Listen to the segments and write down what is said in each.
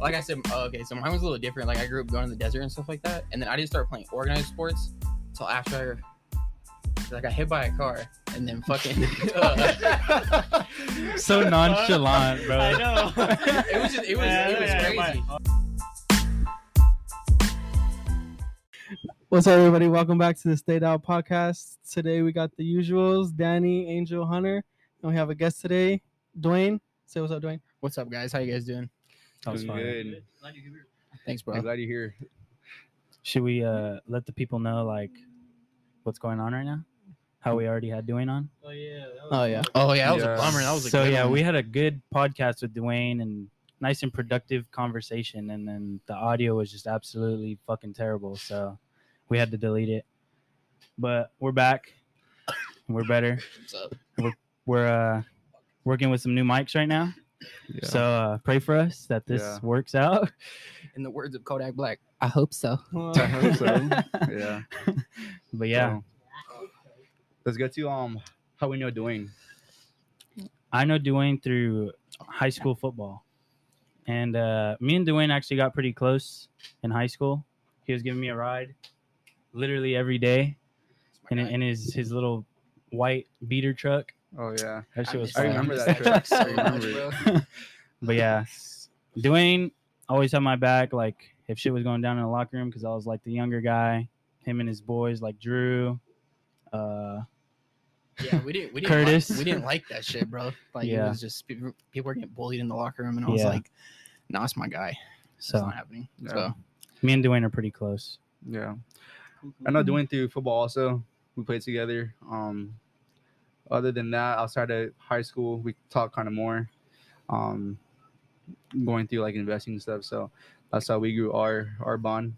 like I said, uh, okay, so mine was a little different. Like I grew up going to the desert and stuff like that, and then I didn't start playing organized sports until after I, I got hit by a car, and then fucking. uh, so nonchalant, bro. I know. it was just, it was it was crazy. What's up, everybody? Welcome back to the Stay Dialed podcast. Today we got the usuals: Danny, Angel, Hunter, and we have a guest today, Duane. Say what's up, Duane. What's up, guys? How you guys doing? That was Doing fine. good. Thanks, I'm bro. glad you're here. Should we uh let the people know like what's going on right now? How we already had Duane on? Oh yeah. that was Oh yeah. Oh yeah, that was Yeah. a bummer. That was a so good yeah, one. we had a good podcast with Duane and nice and productive conversation, and then the audio was just absolutely fucking terrible. So we had to delete it. But we're back. We're better. What's up? We're uh working with some new mics right now. Yeah. So uh pray for us that this Yeah. works out. In the words of Kodak Black, I hope so. I hope so. yeah. But yeah, So, let's get to um how we know Duane. I know Duane through high school football. And uh, me and Duane actually got pretty close in high school. He was giving me a ride literally every day in, in his, his little white beater truck. Oh yeah. That shit was I fun. remember that truck so much, bro. but yeah, Duane always had my back. Like if shit was going down in the locker room, because I was like the younger guy. Him and his boys, like Drew. Uh, Yeah, we didn't. We didn't Curtis. Like, we didn't like that shit, bro. Like Yeah. it was just people people were getting bullied in the locker room, and I was Yeah. like, "No, it's my guy. It's so not happening." Yeah. So me and Duane are pretty close. Yeah. I know Duane through football also. We played together. Um other than that, outside of high school, we talk kind of more. Um going through like investing and stuff. So that's how we grew our our bond.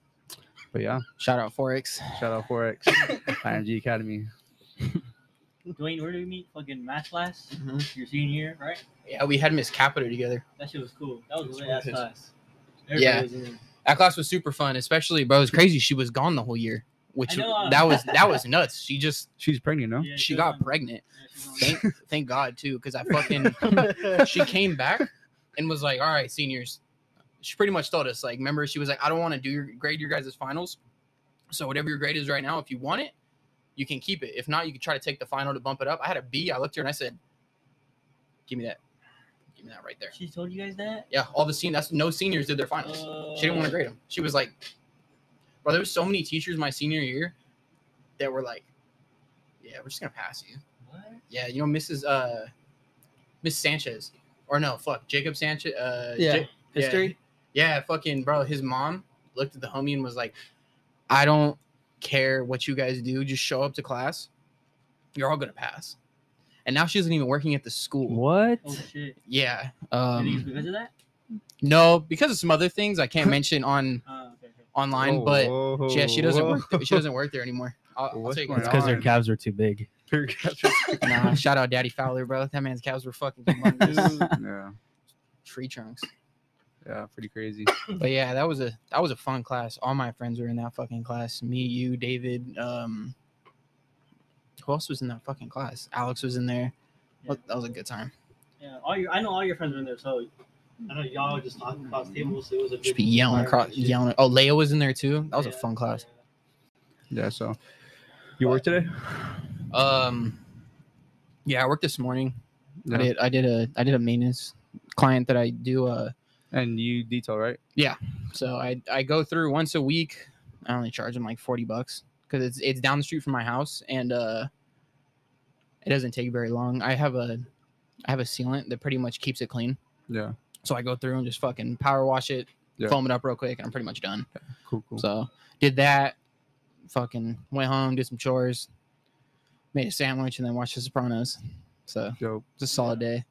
But yeah, shout out Forex. shout out Forex, IMG Academy. Duane, where did we meet? Fucking math class. Mhm. Your senior year, right? Yeah, we had Miss Capita together. That shit was cool. That was a That's lit what ass it is. class. Yeah. Was in. That class was super fun, especially bro. It was crazy. She was gone the whole year, which know, uh, that was that was nuts. She just She's pregnant, no? Yeah, she got on- pregnant. yeah, she was on- Thank thank God too, because I fucking she came back and was like, "All right, seniors." She pretty much told us like, remember, she was like, "I don't want to do your grade your guys' finals, so whatever your grade is right now, if you want it, you can keep it. If not, you can try to take the final to bump it up." I had a B. I looked at her and I said, "Give me that, give me that right there." She told you guys that? Yeah, all the seniors. That's no seniors did their finals. She didn't want to grade them. She was like, "Bro, there was so many teachers my senior year that were like, yeah, we're just gonna pass you." What? Yeah, you know Mrs. Uh, Miss Sanchez, or no, fuck Jacob Sanchez. Uh, Yeah. Ja- History. Yeah, fucking bro. His mom looked at the homie and was like, "I don't care what you guys do. Just show up to class. You're all gonna pass." And now she isn't even working at the school. What? Oh shit. Yeah. you Um, because of that? no, because of some other things I can't mention on Uh, okay, okay. Online, Whoa, but whoa, yeah, she doesn't whoa. work. There. She doesn't work there anymore. I'll, I'll What's take going It's because their on? calves were too big. Nah, shout out Daddy Fowler, bro. That man's cows were fucking humongous. yeah, tree trunks. yeah, pretty crazy. But yeah, that was a that was a fun class. All my friends were in that fucking class. Me, you, David. Um, who else was in that fucking class? Alex was in there. Well, that was a good time. Yeah, all your I know all your friends were in there, so I know y'all just talking across tables. So it was a Just good be yelling across, environment and shit. yelling. Oh, Leia was in there too. That was a fun class. Yeah, so you work today? Um, yeah, I worked this morning. Yeah. I did. I did a I did a maintenance client that I do. Uh, And you detail, right? Yeah. So I I go through once a week. I only charge them like forty bucks because it's it's down the street from my house and uh, it doesn't take very long. I have a I have a sealant that pretty much keeps it clean. Yeah. So I go through and just fucking power wash it, Yeah. foam it up real quick, and I'm pretty much done. Cool, cool. So did that. Fucking went home, did some chores, made a sandwich, and then watched The Sopranos. So Dope. it's a solid day.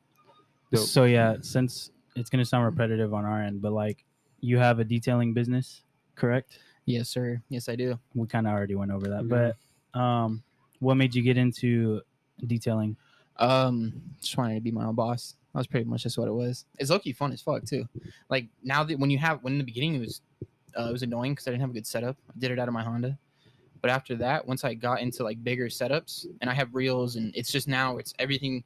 Dope. So yeah, since it's gonna sound repetitive on our end, but like you have a detailing business, correct? Yes, sir. Yes, I do. We kind of already went over that, Yeah. but um, what made you get into detailing? Um, just wanted to be my own boss. That was pretty much just what it was. It's lucky fun as fuck too. Like now that when you have when in the beginning it was uh, it was annoying because I didn't have a good setup. I did it out of my Honda. But after that, once I got into like bigger setups and I have reels and it's just now it's everything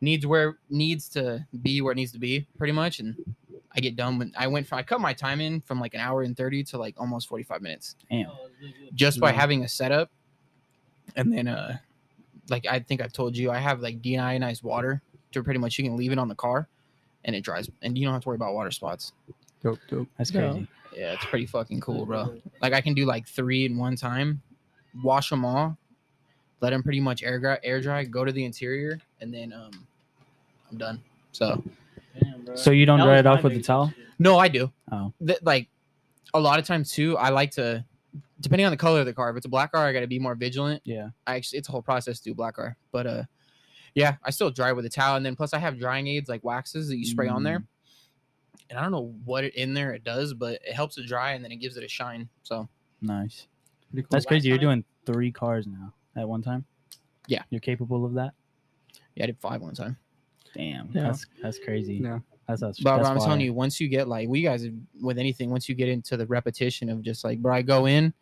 needs where needs to be where it needs to be pretty much and I get done when I went from I cut my time in from like an hour and 30 to like almost 45 minutes Damn. Oh, it's really good. just by having a setup. And then uh like I think I've told you I have like deionized water to pretty much you can leave it on the car and it dries and you don't have to worry about water spots. Dope, dope. That's Yeah. crazy. Yeah, it's pretty fucking cool, bro. Like I can do like three in one time, wash them all, let them pretty much air dry, air dry, go to the interior, and then um, I'm done. So Damn, bro. So you don't That dry it off with the towel? issue. no, I do. Oh. Th- like a lot of times too, I like to, depending on the color of the car. If it's a black car, I got to be more vigilant. Yeah. I actually, it's a whole process to do black car, but uh, yeah, I still dry with a towel, and then plus I have drying aids like waxes that you spray on there. And I don't know what it, in there it does, but it helps it dry and then it gives it a shine. So Nice. Pretty cool. That's Last crazy. You're doing three cars now at one time. Yeah. You're capable of that. yeah, I did five one time. Damn. Yeah. That's that's crazy. Yeah. That's that's. But that's I'm telling you, once you get like we guys with anything, once you get into the repetition of just like, bro, I go in,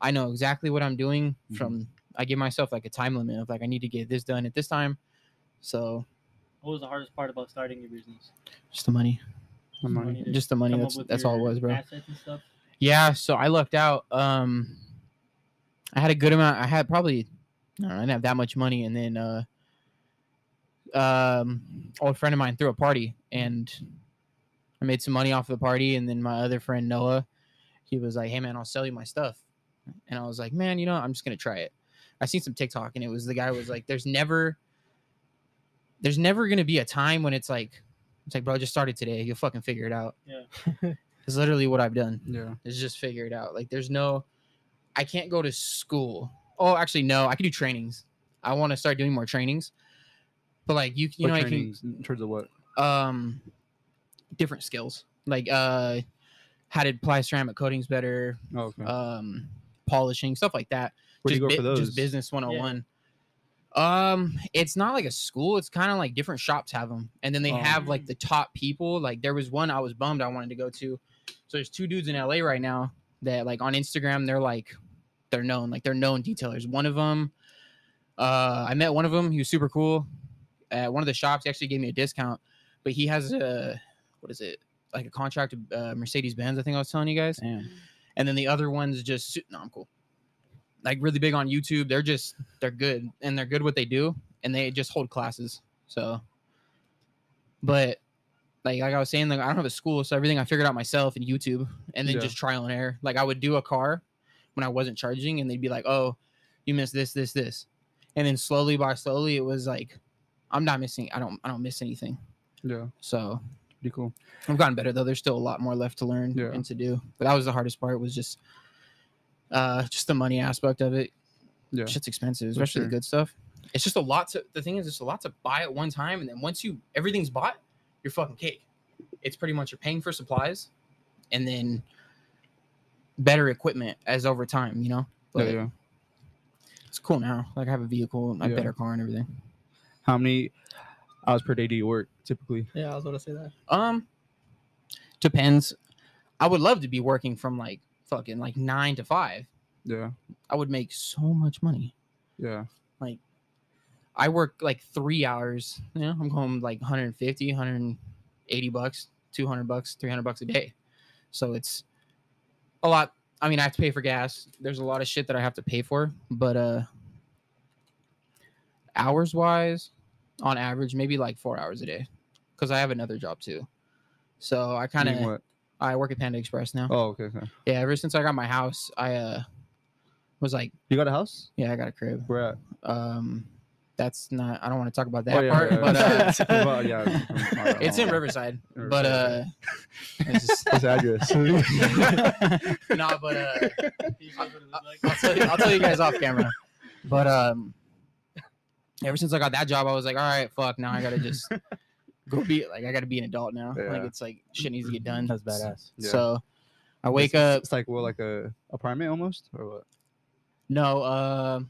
I know exactly what I'm doing. Mhm. From I give myself like a time limit of like I need to get this done at this time. So What was the hardest part about starting your business? just the money, I'm Money just the money. That's that's all it was, bro. Assets and stuff. Yeah. So I lucked out. Um, I had a good amount. I had probably, I don't know, I didn't have that much money, and then uh, um, old friend of mine threw a party, and I made some money off the party, and then my other friend Noah, he was like, "Hey man, I'll sell you my stuff," and I was like, "Man, you know, I'm just gonna try it." I seen some TikTok, and it was the guy was like, "There's never, there's never gonna be a time when it's like." It's like, bro, just started today. You'll fucking figure it out. Yeah. it's literally what I've done yeah. is just figure it out. Like there's no I can't go to school. Oh, actually no, I can do trainings. I want to start doing more trainings. But like you you What know I can in terms of what? um different skills. Like uh how to apply ceramic coatings better, Oh, okay. um polishing, stuff like that. Where do you go just for bu- those? Just business 101. Um, it's not like a school. It's kind of like different shops have them, and then they Oh. have like the top people. Like there was one I was bummed I wanted to go to. So there's two dudes in LA right now that like on Instagram they're like they're known like they're known detailers. One of them, uh, I met one of them. He was super cool. At one of the shops, he actually gave me a discount, but he has a what is it like a contract uh, Mercedes Benz? I think I was telling you guys Damn. and then the other one's just no, I'm cool. Like really big on YouTube. They're just they're good and they're good what they do and they just hold classes. So, but like like I was saying, like I don't have a school, so everything I figured out myself in YouTube and then Yeah. just trial and error. Like I would do a car when I wasn't charging, and they'd be like, "Oh, you missed this, this, this," and then slowly by slowly, it was like, "I'm not missing. I don't I don't miss anything." Yeah. So Pretty cool. I've gotten better though. There's still a lot more left to learn Yeah. and to do. But that was the hardest part was just uh just the money aspect of it. Yeah. Shit's expensive, especially sure. the good stuff. It's just a lot to the thing is it's a lot to buy at one time and then once you everything's bought, you're fucking cake. It's pretty much you're paying for supplies and then better equipment as over time, you know? Yeah, But yeah. it's cool now. Like I have a vehicle, my Yeah. better car and everything. How many hours per day do you work typically? Yeah, I was gonna say that. Um, depends. I would love to be working from like fucking like nine to five. Yeah. I would make so much money. Yeah. Like I work like three hours. You know, I'm going like 150, 180 bucks, 200 bucks, 300 bucks a day. So it's a lot. I mean, I have to pay for gas. There's a lot of shit that I have to pay for, but uh, hours wise, on average, maybe like four hours a day, because I have another job too. So I kind of? I work at Panda Express now. Oh, okay, okay. Yeah, ever since I got my house, I uh was like, You got a house? yeah, I got a crib. Where at? Um, that's not. I don't want to talk about that oh, yeah, part, yeah, but yeah. uh, Well, yeah, all right, it's in. Riverside. But uh, it's just, What's the address? nah, but uh, You guys what it look like? I'll tell, you, I'll tell you guys off camera. But um, ever since I got that job, I was like, all right, fuck. Now I gotta just go be like, I gotta be an adult now. Like it's like shit needs to get done. That's badass. Yeah. So I wake It's- up. It's like well, like a apartment almost, or what? No, uh,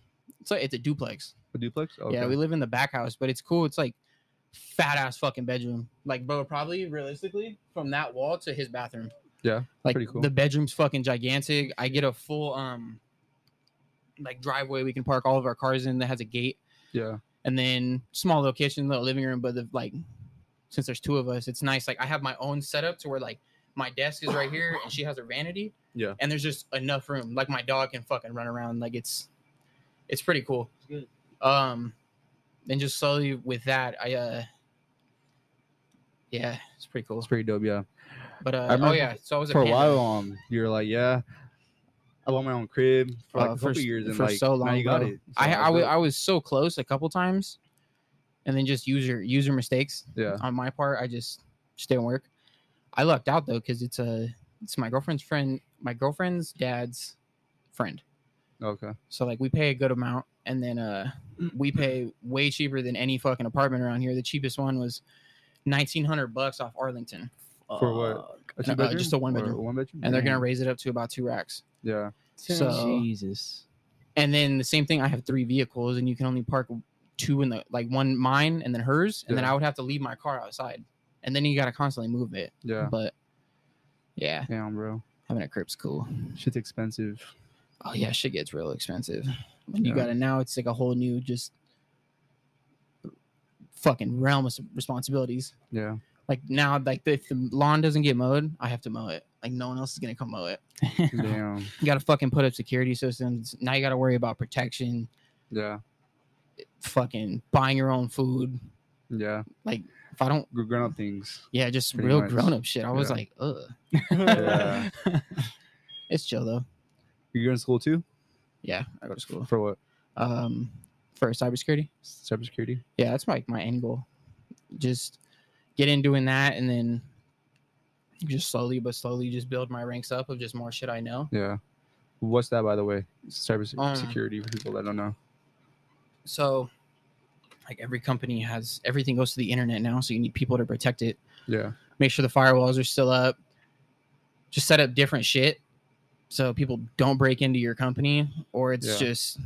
it's like it's a duplex. A duplex? Yeah, we live in the back house, but it's cool. It's like fat ass fucking bedroom. Like, bro, probably realistically from that wall to his bathroom. Yeah, like pretty cool. the bedroom's fucking gigantic. I get a full um like driveway we can park all of our cars in that has a gate, yeah, and then small little kitchen, little living room, but the like since there's two of us, it's nice. Like I have my own setup to where like my desk is right here and she has her vanity. Yeah. And there's just enough room. Like my dog can fucking run around. Like it's it's pretty cool. It's good. Um and just slowly with that, I uh yeah, it's pretty cool. It's pretty dope. Yeah. But uh, oh yeah, so I was For a panda. while, um, you're like, yeah, I want my own crib for like Uh, a couple s- years, and for like so now long, you got it. So I I, that's. I was so close a couple times, and then just user user mistakes yeah. on my part. I just just didn't work. I lucked out though because it's a it's my girlfriend's friend, my girlfriend's dad's friend. Okay. So like we pay a good amount, and then uh we pay way cheaper than any fucking apartment around here. The cheapest one was nineteen hundred bucks off Arlington, For what? Fuck. A Uh, just a one Or bedroom. One bedroom. and they're gonna raise it up to about two racks. Yeah. So Jesus. and then the same thing. I have three vehicles, and you can only park two in the like one mine and then hers, and then I would have to leave my car outside, and then you gotta constantly move it. Yeah. But yeah, Damn, bro. having a crib's cool. Shit's expensive. Oh yeah, shit gets real expensive. When you Yeah. got it now, it's like a whole new just fucking realm of responsibilities. Yeah. Like now, like if the lawn doesn't get mowed, I have to mow it. Like no one else is gonna come mow it. Damn. You gotta fucking put up security systems. Now you gotta worry about protection. Yeah. Fucking buying your own food. Yeah. Like if I don't, Grown up things. yeah, just real much. grown up shit. I was Yeah. like, ugh. Yeah. It's chill though. You're to school too? Yeah, I go to school. For what? Um, for cybersecurity. Cybersecurity. yeah, that's like my end goal. Just get in doing that, and then just slowly but slowly just build my ranks up of just more shit I know. Yeah. What's that, by the way? Um, Cybersecurity for people that don't know. So, like every company has everything goes to the internet now, so you need people to protect it. Yeah. Make sure the firewalls are still up. Just set up different shit so people don't break into your company, or it's Yeah. just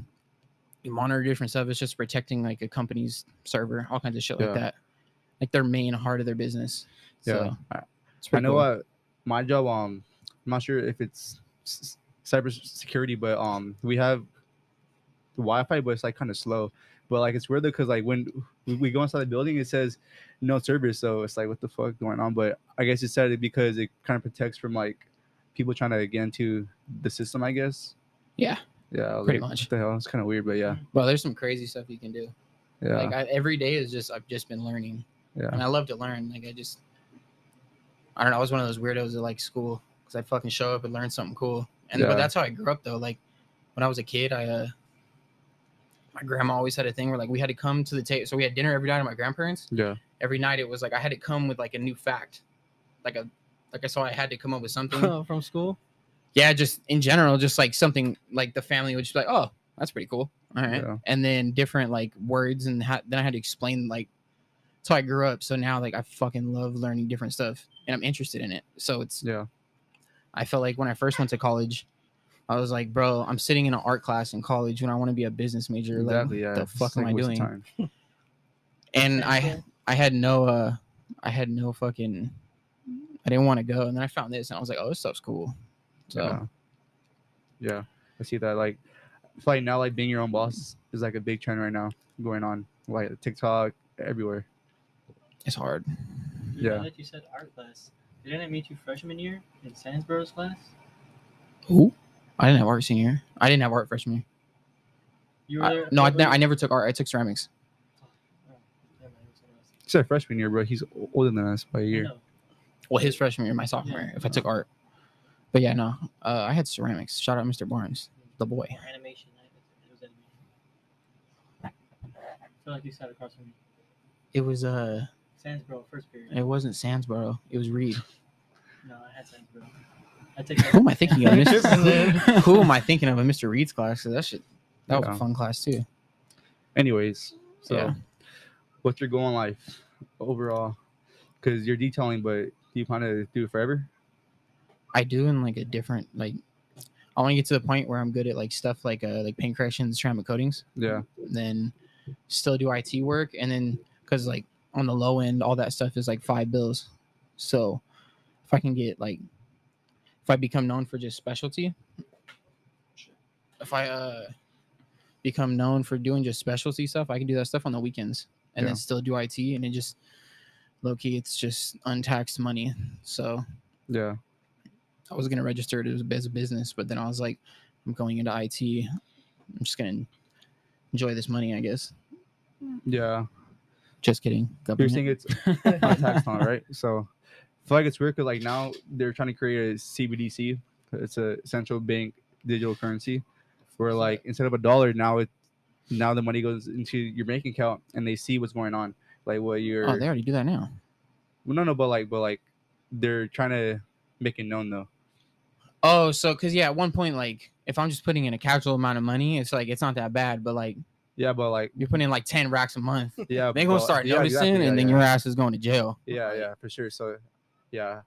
you monitor different stuff. It's just protecting like a company's server, all kinds of shit Yeah. like that. Like their main heart of their business. Yeah. So, I, know cool. what my job. Um, I'm not sure if it's cybersecurity, but um, we have Wi-Fi, but it's like kind of slow. But like it's weird because like when we, we go inside the building, it says no service. So it's like what the fuck going on? But I guess it said it because it kind of protects from like people trying to get into the system. I guess. Yeah. Yeah. I Pretty like, much. The hell? It's kind of weird, but yeah. Well, there's some crazy stuff you can do. Yeah. Like I, every day is just I've just been learning, yeah. and I love to learn. Like I just, I don't know. I was one of those weirdos that like school because I'd fucking show up and learn something cool. And Yeah. but that's how I grew up though. Like when I was a kid, I uh, my grandma always had a thing where like we had to come to the table. So we had dinner every night at my grandparents. Yeah. Every night it was like I had to come with like a new fact, like a like I saw I had to come up with something. from school. yeah, just in general, just like something like the family would just be like, oh, that's pretty cool. All right. Yeah. And then different like words and ha- then I had to explain like, so I grew up. So now like I fucking love learning different stuff and I'm interested in it. So it's, Yeah. I felt like when I first went to college, I was like, bro, I'm sitting in an art class in college when I want to be a business major. Like, Exactly. Yeah. the It's fuck am like I a waste doing? And I, I had no, uh, I had no fucking, I didn't want to go. And then I found this and I was like, oh, this stuff's cool. So yeah. yeah, I see that. Like, I like now, like being your own boss is like a big trend right now going on, like TikTok everywhere. it's hard. Yeah. Now that you said art class, didn't I meet you freshman year in Sandsboro's class? Who? I didn't have art senior. year. I didn't have art freshman year. You were I- no, I, ne- I never took art. I took ceramics. Never mind, it was someone else. He said freshman year, bro. He's older than us by a year. Well, his freshman year, my sophomore year, if I took art. But yeah, no, uh, I had ceramics. Shout out Mr. Barnes, the boy. Animation. I- It was animation. I feel like you sat across from me. It was uh, Sandsboro, first period. it wasn't Sandsboro. It was Reed. No, I had Sandsboro. I take Who am I thinking of? Just. Who am I thinking of? In Mr. Reed's class? 'Cause that shit, that was Yeah. a fun class too. Anyways, so Yeah. what's your goal in life overall? Because you're detailing, but do you plan to do it forever? I do in like a different like. I want to get to the point where I'm good at like stuff like uh like paint corrections, ceramic coatings. Yeah. then still do IT work, and then because like on the low end, all that stuff is like five bills. So if I can get like, if I become known for just specialty, if I uh become known for doing just specialty stuff, I can do that stuff on the weekends and Yeah. then still do IT, and it just low key, it's just untaxed money. So Yeah. I was gonna register it as a, business, but then I was like, I'm going into IT. I'm just gonna enjoy this money, I guess. Yeah. Just kidding. You're saying it's untaxed taxed on, right? So feel like it's weird because like now they're trying to create a CBDC. It's a central bank digital currency, where like instead of a dollar now it now the money goes into your bank account and they see what's going on, like what you're. oh, they already do that now. well, no, no, but like, but like they're trying to make it known though. Oh, so because yeah, at one point, like if I'm just putting in a casual amount of money, it's like it's not that bad. But like Yeah, but like you're putting in like ten racks a month, yeah, they're gonna start yeah, noticing, exactly, yeah, and then yeah. your ass is going to jail. Yeah, yeah, for sure. So yeah.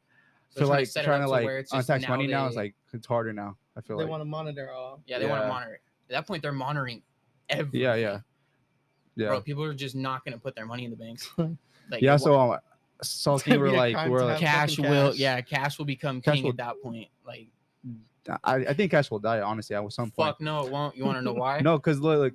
So So trying to like trying to to like where it's just untax money now is like it's harder now. I feel They like they want to monitor all. Yeah, they want to monitor. it. At that point, they're monitoring everything. yeah, yeah, yeah. Bro, people are just not gonna put their money in the banks. Like yeah, wha- so um, saw It's gonna thing where be a like we're like have cash will cash. yeah, cash will become Cash king will- at that point. Like I, I think cash will die honestly at some point. fuck no, it won't. You want to know why? No, because look, look,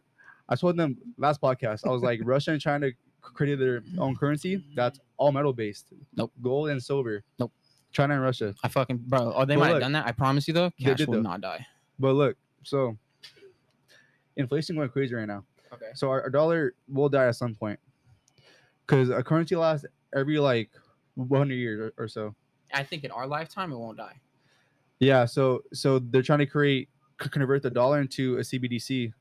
I told them last podcast. I was like, Russia and China created their own currency that's all metal based. Nope. Gold and silver. Nope. China and Russia. I fucking bro. Oh, they But might have look, done that. I promise you though, they cash did will though. not die. But look, so inflation going crazy right now. Okay. So our, our dollar will die at some point. Because a currency lasts every like 100 years or, or so. I think in our lifetime it won't die. Yeah, so so they're trying to create convert the dollar into a CBDC,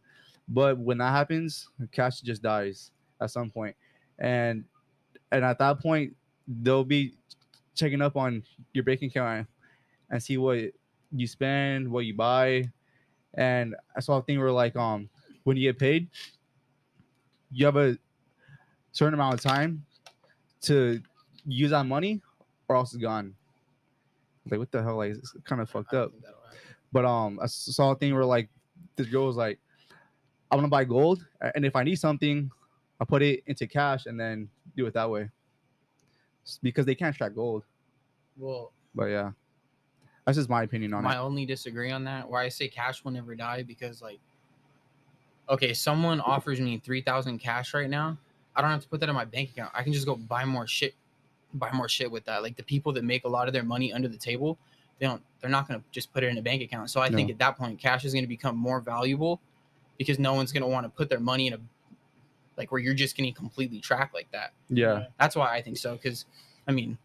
but when that happens, cash just dies at some point, and and at that point they'll be checking up on your bank account and see what you spend, what you buy, and I saw a thing where like um when you get paid, you have a certain amount of time to use that money, or else it's gone. Like what the hell? Like it's kind of fucked up. But um, I saw a thing where like this girl was like, "I'm gonna buy gold, and if I need something, I put it into cash and then do it that way." Because they can't track gold. Well, But yeah, that's just my opinion on my it. only disagree on that. Where I say cash will never die because like, okay, someone offers me three thousand cash right now. I don't have to put that in my bank account. I can just go buy more shit, buy more shit with that. Like the people that make a lot of their money under the table, they don't. They're not gonna just put it in a bank account. So I think at that point, cash is gonna become more valuable because no one's gonna want to put their money in a like where you're just getting completely tracked like that. Yeah, That's why I think so. Because I mean,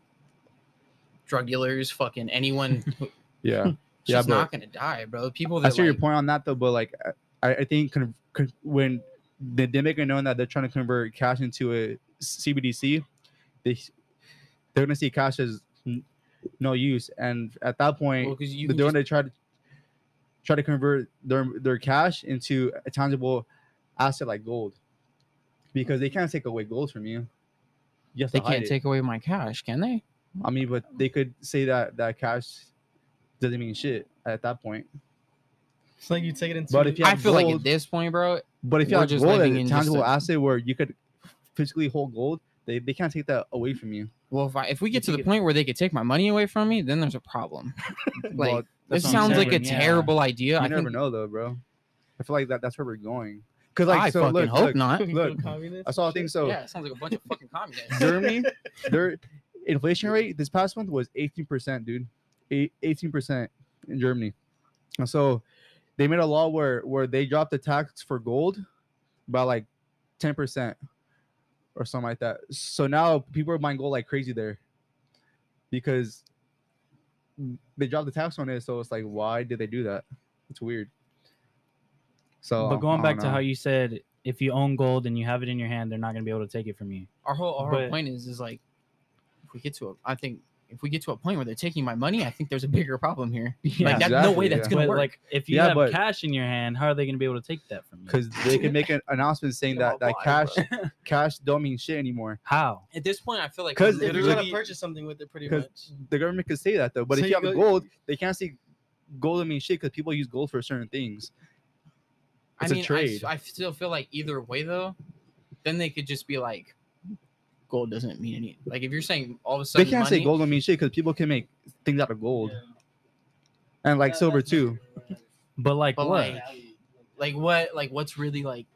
drug dealers, fucking anyone, yeah, Yeah, just but- not gonna die, bro. People I that see your point on that though. But like, I, I think con- con- when they, they make it known that they're trying to convert cash into a CBDC, they they're gonna see cash as n- no use, and at that point, well, you they're just- to try to try to convert their their cash into a tangible asset like gold because they can't take away gold from you. You they can't it. take away my cash, can they? I mean, but they could say that that cash doesn't mean shit at that point. It's like you take it into. But if you I have feel like at this point, bro, But if you We're have just gold as living a in just tangible a- asset where you could physically hold gold, they, they can't take that away from you. well, if I if we get to the point where they could take my money away from me, then there's a problem. like Well, this sounds like a saying, yeah. terrible idea. you I never think know though, bro. I feel like that that's where we're going. Cause like I so fucking look, hope look, not. look, Communist I saw a shit. thing. So yeah, it sounds like a bunch of fucking communists. Germany, their inflation rate this past month was 18%, dude. 18% in Germany. And so they made a law where where they dropped the tax for gold by like 10% or something like that. So now people are buying gold like crazy there because they dropped the tax on it. So it's like, why did they do that? It's weird. So, but going don't back to how you said if you own gold and you have it in your hand, they're not gonna be able to take it from you. our whole our whole But- point is is like if we get to a I think if we get to a point where they're taking my money, I think there's a bigger problem here. Yeah. like that's no way Exactly, that's yeah. gonna But work. like if you Yeah, have but- cash in your hand, how are they gonna be able to take that from you? because they can make an announcement saying that that Why, cash bro? cash don't mean shit anymore. how? At this point, I feel like 'Cause we If you're gonna purchase something with it, pretty much. The government could say that though, but So if you you have go- gold, they can't say gold don't mean shit because people use gold for certain things. I It's a mean, I, trade. s- I still feel like either way though, then they could just be like, gold doesn't mean any. Like if you're saying all of a sudden They can't money, say gold don't mean shit because people can make things out of gold and like That- silver too. But like But, what? like- like what, like what's really like,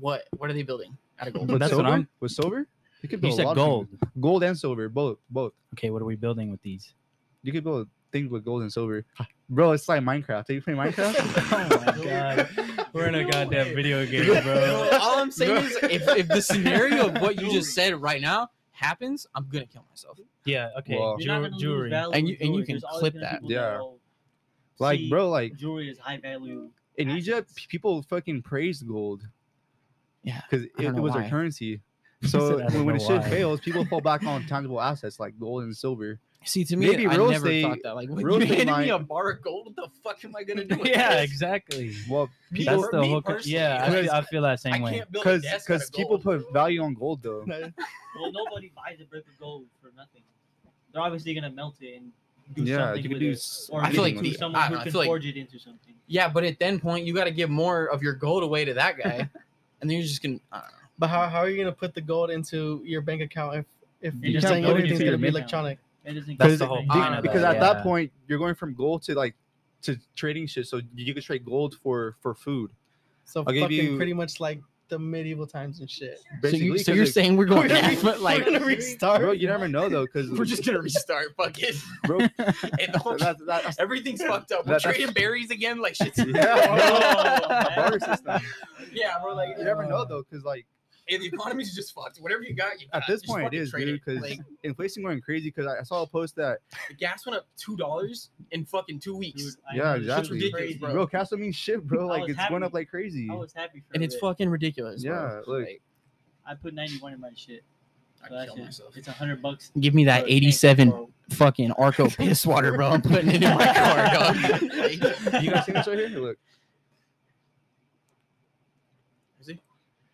what, what are they building out of gold? But With that's silver? what I'm- with silver. You could You build a said lot gold. things. gold and silver, both, both. Okay, what are we building with these? You could build things with gold and silver, bro. It's like Minecraft. Are you playing Minecraft? oh my god, we're in a goddamn video game, Bro, bro. all I'm saying is, if, if the scenario of what you just said right now happens, I'm gonna kill myself. Yeah, okay, Well- You're not Jew- gonna lose jewelry. And you- and you can There's clip that. Yeah. that'll like, bro, like jewelry is high value. in Egypt, people fucking praised gold Yeah, because it, it was why. their currency. So said, when, when the shit fails, people fall back on tangible assets like gold and silver. See, to me, Maybe I real never estate- thought that. Like, when real you estate handed me might- a bar of gold, what the fuck am I gonna do? With yeah, this? exactly. Well, Me people That's per- the me whole. co- personally, Yeah, I because feel, I feel that I same way. can't build because because people put value on gold though. Well, nobody buys a brick of gold for nothing. They're obviously gonna melt it and do Yeah, something you can with do. it. s- Or I feel like maybe the- someone I who don't know, I can feel like- forge it into something. Yeah, but at then point, you got to give more of your gold away to that guy, and then you're just gonna. I don't know. But how, how are you gonna put the gold into your bank account if if You you're can't saying put it everything's into gonna be bank electronic? It doesn't That's the whole point of because that, at that point you're going from gold to like to trading shit. So you could trade gold for for food. So I'll fucking you- pretty much like the medieval times and shit. So, you, so 'cause you're it- saying we're going We're gonna back, but like we're gonna restart. bro, you never know though, because we're just gonna restart. Fuck it. bro. Whole- that, that, that's, everything's fucked up. We're trading berries again, like shit's. yeah, Oh, barter man. system. yeah, bro. Like You never uh, know though, because like and the economy's just fucked. Whatever you got, you got. at this Just point it is, fucking dude. Because like inflation going crazy. Because I, I saw a post that the gas went up two dollars in fucking two weeks, Dude, Yeah, know, this shit's exactly. ridiculous, crazy. bro, cash don't mean shit, bro. Like was it's going up like crazy. I was happy for and it's bit. fucking ridiculous. bro. Yeah, look. Like, I put 91 in my shit. I'd kill myself. It's a hundred bucks. Give me that for a tank, 87 bro. fucking Arco piss water, bro. I'm putting it in my car, dog. You guys see this right here? Look. Is he?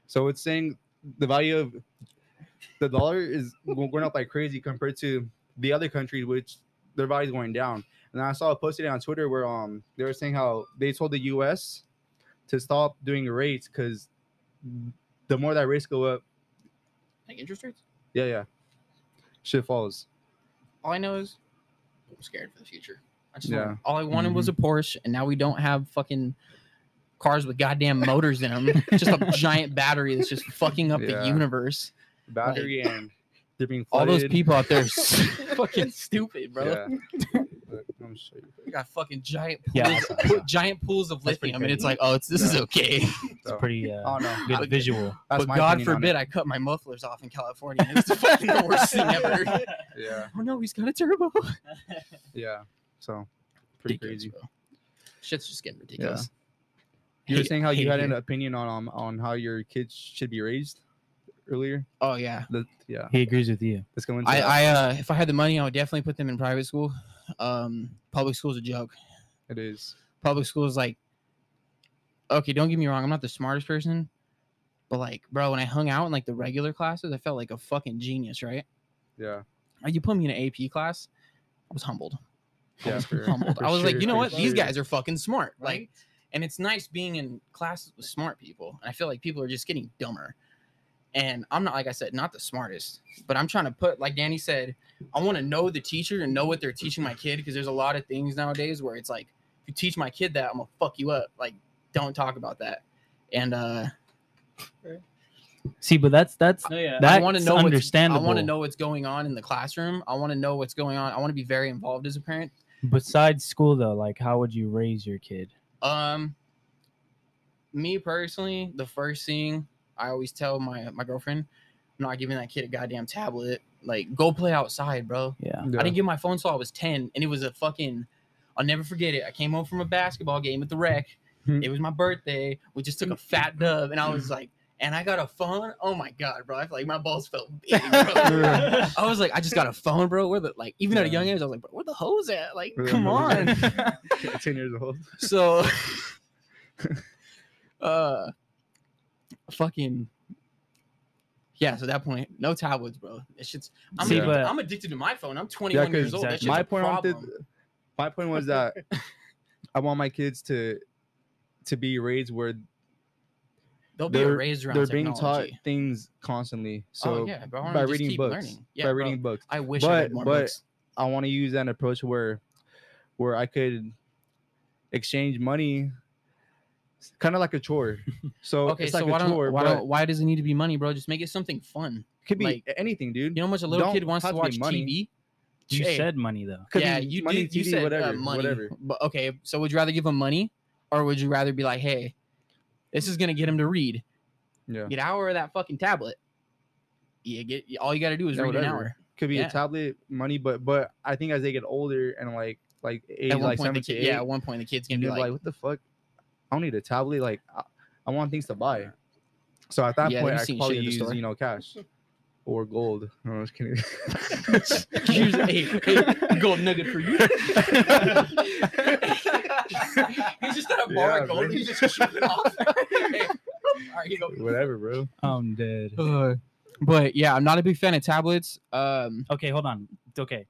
So it's saying the value of the dollar is going up like crazy compared to the other countries, which their value is going down. And I saw a post today on Twitter where um they were saying how they told the U.S. to stop doing rates because the more that rates go up, like interest rates. yeah, yeah, shit falls. All I know is I'm scared for the future. I just Yeah. all I wanted was a Porsche, and now we don't have fucking cars with goddamn motors in them. just a giant battery that's just fucking up Yeah. the universe. Battery and they're being All those people out there fucking stupid, bro. Yeah. Look, I'm show you. We got fucking giant pools, Yeah. giant pools of That's pretty lithium, and it's like, oh, it's this is okay. It's So, pretty uh, oh no, good But- visual. that's but God forbid. I cut my mufflers off in California. and It's fucking the worst thing ever. Yeah, Oh no, he's got a turbo. yeah. So pretty Ridiculous, crazy. bro. Shit's just getting ridiculous. You were saying how you had an opinion on um, on how your kids should be raised earlier. Oh yeah. Let- yeah, He agrees with you. let's go into I, that. I uh if I had the money, I would definitely put them in private school. Um, public school's a joke. it is. Public school is like, okay, don't get me wrong, I'm not the smartest person, but like, bro, when I hung out in like the regular classes, I felt like a fucking genius, right? Yeah, Like you put me in an AP class, I was humbled. I Yeah, was for- humbled. for I was like, you know for what? These guys are fucking smart. Like, and it's nice being in classes with smart people. And I feel like people are just getting dumber. And I'm not, like I said, not the smartest, but I'm trying to put, like Danny said, I want to know the teacher and know what they're teaching my kid because there's a lot of things nowadays where it's like, if you teach my kid that, I'm gonna fuck you up. Like, don't talk about that. And uh See, but that's that's no, yeah. That- I want to know what's- I want to know what's going on in the classroom. I want to know what's going on. I want to be very involved as a parent. besides school though. Like, how would you raise your kid? Um, me personally, the first thing I always tell my my girlfriend, I'm not giving that kid a goddamn tablet. Like, go play outside, bro. Yeah. yeah. I didn't get my phone till I was ten, and it was a fucking. I'll never forget it. I came home from a basketball game at the rec. Hmm. it was my birthday. We just took a fat dub, and I was like, and I got a phone. Oh my god, bro! I feel like my balls felt big, bro. I was like, I just got a phone, bro. Where the like, even at a young age, I was like, bro, where the hose at? Like, Where come on. ten years old. so uh fucking yeah so at that point no tablets bro it's just i'm, See, addicted, but- I'm addicted to my phone i'm 21 years old that's exactly. just my point on problem. my point was that I want my kids to to be raised where they'll be they're- raised around they're being taught things constantly. So oh yeah bro I by just reading keep books, learning. yeah by bro. reading books, i wish i But- read more but- books I want to use an approach where where I could exchange money kind of like a chore. So Okay, it's so like why don't, chore, why don't why does it need to be money, bro? Just make it something fun. could be like- anything, dude. You know how much a little Don't kid wants to have to be watch money. TV? You Hey, said money though. Yeah, you money, did. You said whatever, uh, money. whatever. But okay, so would you rather give him money, or would you rather be like, hey, this is gonna get him to read? Yeah, Get hour of that fucking tablet. Yeah, get all you got to do is Yeah, read an hour. could be Yeah. a tablet, money, but but I think as they get older and like like age At one like point, the to kid, eight, yeah, at one point the kid's gonna be like, like, what the fuck? I don't need a tablet. Like I, I want things to buy. So at that Yeah, point, I probably use you know cash or gold. No, I'm just kidding. Here's a hey, gold nugget for you. he's just got a bar Yeah, of gold. He's just shooting off. hey, all right, you go. Whatever, bro. I'm dead. Uh, but yeah, I'm not a big fan of tablets. Um, Okay, hold on. Okay.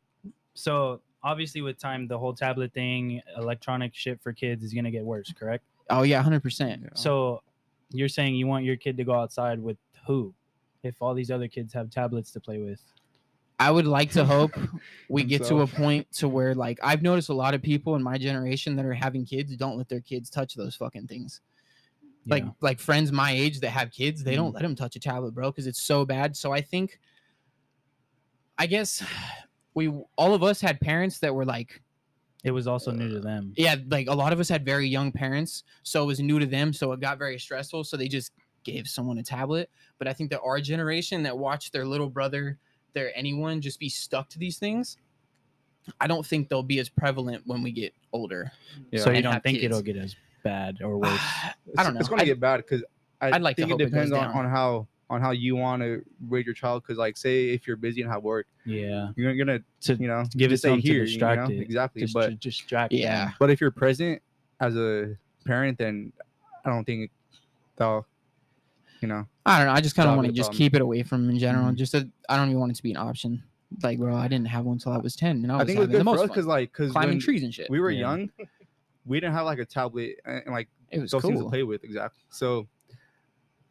So obviously, with time, the whole tablet thing, electronic shit for kids is gonna get worse. Correct. oh yeah, hundred percent. So you're saying you want your kid to go outside with who? If all these other kids have tablets to play with. I would like to hope we get to a point to where like I've noticed a lot of people in my generation that are having kids don't let their kids touch those fucking things. Like Yeah. like friends my age that have kids, they Mm. don't let them touch a tablet, bro, because it's so bad. So I think I guess we all of us had parents that were like it was also new to them. yeah, like a lot of us had very young parents, so it was new to them, so it got very stressful. So they just gave someone a tablet. But I think that our generation that watched their little brother, their anyone just be stuck to these things, I don't think they'll be as prevalent when we get older. Yeah. So you don't think kids. it'll get as bad or worse? I It's- don't know. It's gonna I'd- get bad because I I'd like to think hope it it depends on, on how on how you want to raise your child. Because like, say if you're busy and have work, yeah. you're gonna To you know give it just stay something to here. distract you know? it. Exactly. just but to distract. Yeah. them. but if you're present as a parent, then I don't think they'll you know I don't know. I just kind of want to just problem. keep it away from them in general. Mhm. Just that I don't even want it to be an option. Like, bro, I didn't have one until I was ten, and I I, was think it was having the good for most because like because climbing when trees and shit. we were Yeah. young, we didn't have like a tablet and, and like it was those things to play with exactly. So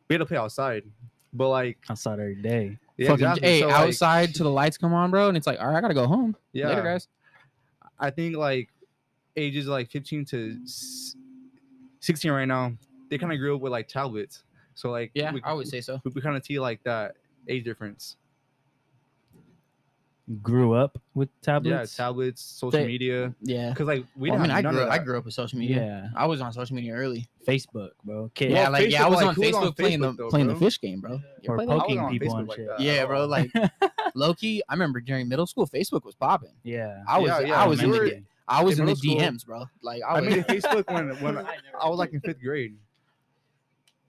we had to play outside, but like outside every day. yeah, Fucking, exactly. hey, So, like, outside till the lights come on, bro, and it's like, all right, I gotta go home. yeah, Later, guys. I think like ages like 15 to 16 right now, they kind of grew up with like tablets. So like Yeah, we, I would say so. we, we kind of see like that age difference. Grew up with tablets. Yeah, tablets, social They- media. Yeah. Because like we Well, I didn't mean, I have none grew, of I that. grew up with social media. Yeah. I was on social media early. Facebook, bro. Kids. yeah, Well, like yeah, I Facebook, was like, on who was Facebook on playing Facebook the though, playing bro? the fish game, bro. You Or play that? I was poking on people Facebook and like shit. that. Yeah, bro. Like Loki, I remember during middle school, Facebook was popping. Yeah. I was Yeah, yeah, I was in you the were- D- I was in in the middle school, DMs, bro. Like I I was. made a Facebook when when I I was like in fifth grade.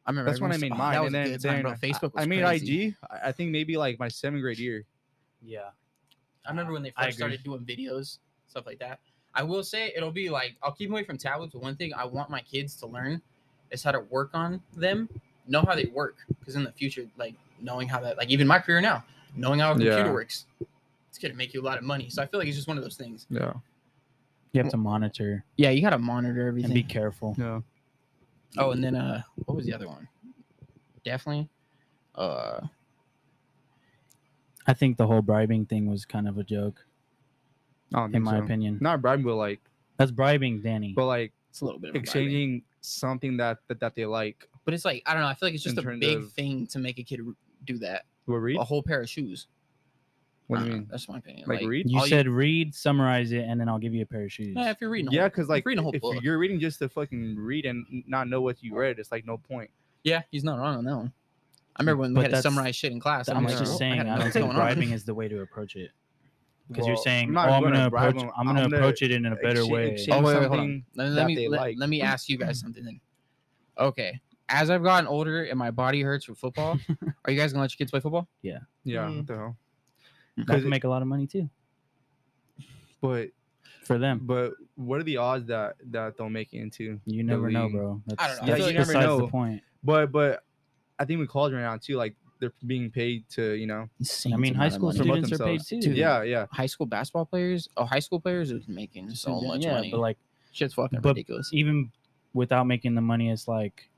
I remember That's when I everyone made was- mine. That was and then, good time, then bro. Facebook was I made. IG. I I think maybe like my seventh grade year. Yeah. I remember when they I first agree. started doing videos, stuff like that. I will say it'll be like I'll keep away from tablets, but one thing I want my kids to learn is how to work on them, know how they work, because in the future, like knowing how that, like even my career now, knowing how a computer Yeah. works, it's gonna make you a lot of money. So I feel like it's just one of those things. Yeah. You have to monitor Yeah, you gotta monitor and everything. be careful. Yeah. Oh, and then uh, what was the other one? Definitely, uh, I think the whole bribing thing was kind of a joke, I don't in think my so. opinion. Not bribing, but like, That's bribing, Danny. but like it's a little bit of a bribing. exchanging something that, that that they like. but it's like I don't know. I feel like it's in just a terms big of- thing to make a kid do that. What read? A whole pair of shoes. What do you don't know, mean? That's my opinion. Like, read? you all said read, summarize it, and then I'll give you a pair of shoes. Yeah, if you're reading. a Yeah, because like reading a whole if book. you're reading just to fucking read and not know what you read, it's like no point. yeah, he's not wrong on that one. I remember when we had to summarize shit in class. I'm like, just "Oh, saying, gotta I don't think going on." bribing is the way to approach it. Because you're saying, I'm oh, I'm gonna gonna approach, them. I'm gonna I'm gonna approach it in a better exchange- way. exchange Oh wait, wait, hold on. Let, let me let, like. let me ask you guys something then. Okay, as I've gotten older and my body hurts from football, are you guys gonna let your kids play football? Yeah, Mm. what the hell? That Because can make a lot of money too But for them. but what are the odds that that they'll make it into? You never know, bro. That's, I don't know. I that's feel you never know. the point. But but I think with college right now too, like they're being paid to you know. Insane I mean, high school money. promote students are paid too. Dude, Yeah, yeah. high school basketball players. Oh, high school players is making so much yeah, money. but like Shit's fucking but ridiculous. even without making the money, it's like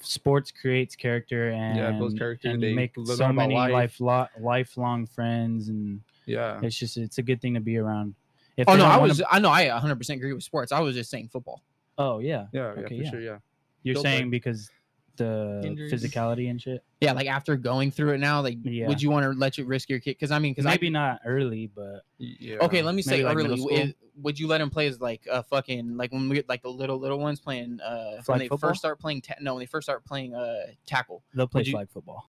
sports creates character and Yeah, it builds character, and they you make learn so many life. life lifelong friends, and Yeah. it's just it's a good thing to be around. If Oh no, I wanna- was I know I 100 percent agree with sports. I was just saying football. Oh yeah. Yeah, Okay, yeah, for yeah. sure. Yeah. You're Go saying play. because the Injuries. physicality and shit. Yeah, like after going through it now, like Yeah. would you want to let you risk your kid? Because I mean, because Maybe not early, but Yeah. Okay, let me say Maybe, like, early. middle school? would you let him play as like a fucking like when we like the little little ones playing uh when they football? first start playing ta- no when they first start playing uh tackle. they'll play Would you- flag football.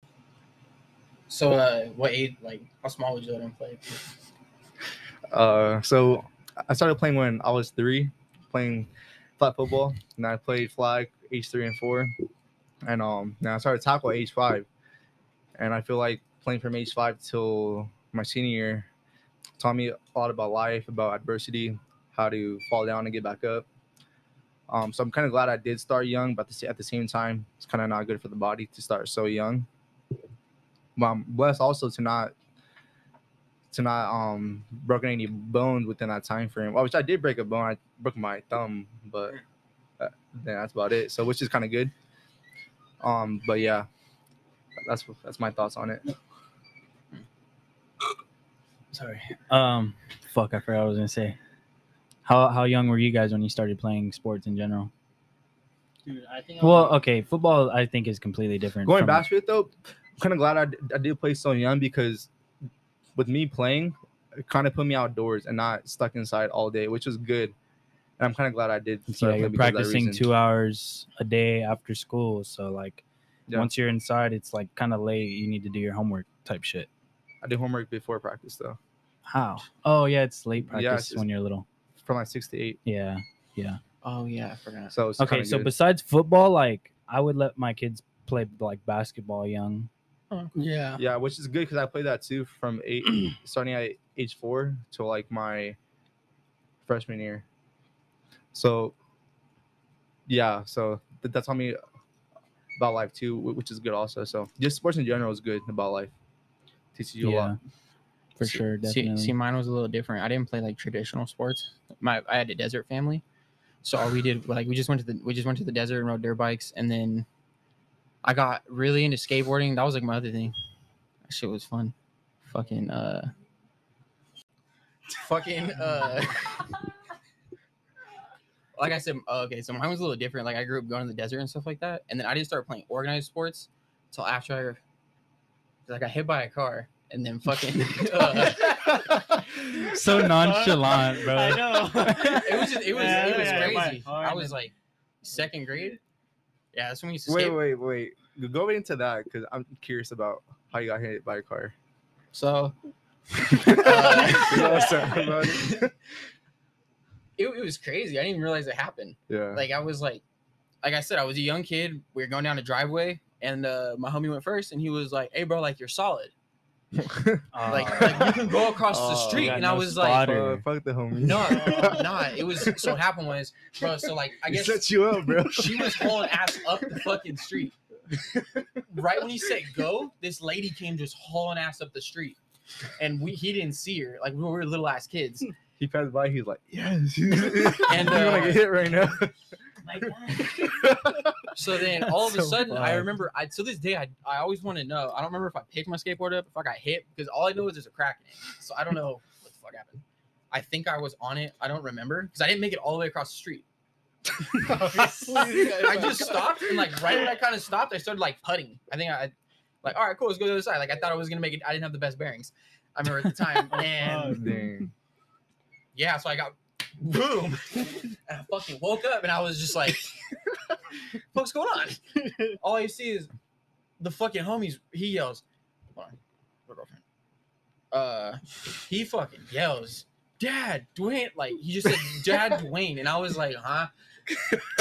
So uh what age like how small would you let him play? Uh, so I started playing when I was three, playing flag football, and I played flag age three and four, and um, now I started tackle age five, and I feel like playing from age five till my senior year taught me a lot about life, about adversity, how to fall down and get back up. Um, so I'm kind of glad I did start young, but at the, same time, it's kind of not good for the body to start so young. But I'm blessed also to not to not um broken any bones within that time frame. Well, which I did break a bone. I broke my thumb, but uh, then that's about it. So which is kind of good. Um, but yeah, that's that's my thoughts on it. Sorry. Um, fuck, I forgot what I was gonna say. How how young were you guys when you started playing sports in general? Dude, I think. I was Well, okay, football I think is completely different. Going from- basketball though, I'm kind of glad I, d- I did play so young because with me playing, it kind of put me outdoors and not stuck inside all day, which was good. And I'm kind of glad I did. Yeah, you're playing because of that practicing two hours a day after school, so like Yeah. once you're inside, it's like kind of late. You need to do your homework type shit. I do homework before practice though, How? Oh yeah, it's late Yeah, practice it's- when you're little. from like six to eight. Yeah, yeah. Oh yeah, I forgot. So it's Okay, so good. besides football, like I would let my kids play like basketball young. Yeah. Yeah, which is good because I played that too from eight, starting at age four to like my freshman year. So, yeah, so th- that taught me about life too, which is good also. So, just sports in general is good about life. Teaches you a lot. for See- sure, see- definitely. See, mine was a little different. I didn't play like traditional sports. My I had a desert family, so all we did like we just went to the we just went to the desert and rode dirt bikes, and then I got really into skateboarding. That was like my other thing. That shit was fun. Fucking uh, fucking uh. Like I said, uh, okay, so mine was a little different. Like I grew up going to the desert and stuff like that, and then I didn't start playing organized sports until after I like I hit by a car, and then fucking uh, so nonchalant, bro. I know. it was just, it was Yeah, it was yeah, yeah, crazy. I was like second grade. Yeah, that's when we used to Wait, skate. wait, wait. Go into that because I'm curious about how you got hit by a car. So You know what's up about it? it, it was crazy. I didn't even realize it happened. yeah. Like I was like, like I said, I was a young kid. We were going down the driveway, and uh, my homie went first, and he was like, "Hey, bro, like you're solid. Uh, Like, like you can go across the Oh, street." got And I no was like, spotter. Uh, fuck the homie." "No, no." It was so what happened was, bro. So like, I He guess set you up, bro. she was hauling ass up the fucking street. right when he said go, this lady came just hauling ass up the street, and we he didn't see her. Like we were little ass kids. He passed by. He's like, yes. and And, you want uh, to get hit right now? Like, so then all of a So sudden, I remember. I to this day, I I always want to know. I don't remember if I picked my skateboard up, if I got hit, because all I know is there's a crack in it. So I don't know what the fuck happened. I think I was on it. I don't remember because I didn't make it all the way across the street. I just stopped and like right when I kind of stopped, I started like putting. I think I like all right, cool, let's go to the other side. Like I thought I was gonna make it. I didn't have the best bearings. I remember at the time, and Dang. Yeah, so I got boom, and I fucking woke up and I was just like, "What's going on?" All I see is the fucking homies. He yells, "Hold on, my girlfriend." Uh, he fucking yells, "Dad, Duane!" Like he just said, "Dad, Duane," and I was like, "Huh?"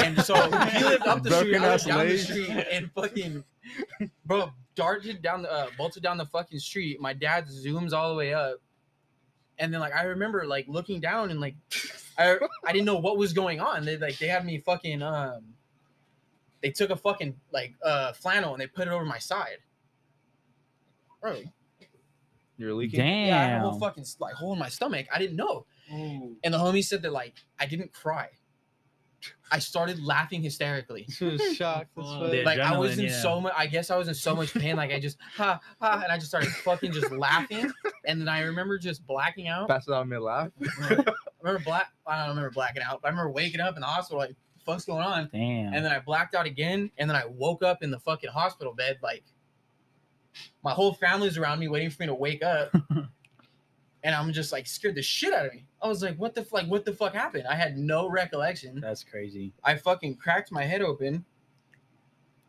And so he lived up the street, I down the street, and fucking bro darted down the uh, bolted down the fucking street. My dad zooms all the way up, and then like I remember like looking down and like I I didn't know what was going on. They like they had me fucking um they took a fucking like uh flannel and they put it over my side. Bro, You're leaking. Damn. yeah, I had a whole fucking like hole in my stomach. I didn't know. Ooh. And the homie said that like I didn't cry. I started laughing hysterically. She was shocked. as Fuck. fuck. The Like I was in yeah. so much. I guess I was in so much pain. Like I just ha ha, and I just started fucking just laughing. And then I remember just blacking out. Pass it out mid laugh. I remember black. I don't remember blacking out. But I remember waking up in the hospital like, fuck's going on? Damn. And then I blacked out again, and then I woke up in the fucking hospital bed. Like my whole family's around me, waiting for me to wake up, and I'm just like scared the shit out of me. I was like, "What the f- like? What the fuck happened?" I had no recollection. That's crazy. I fucking cracked my head open.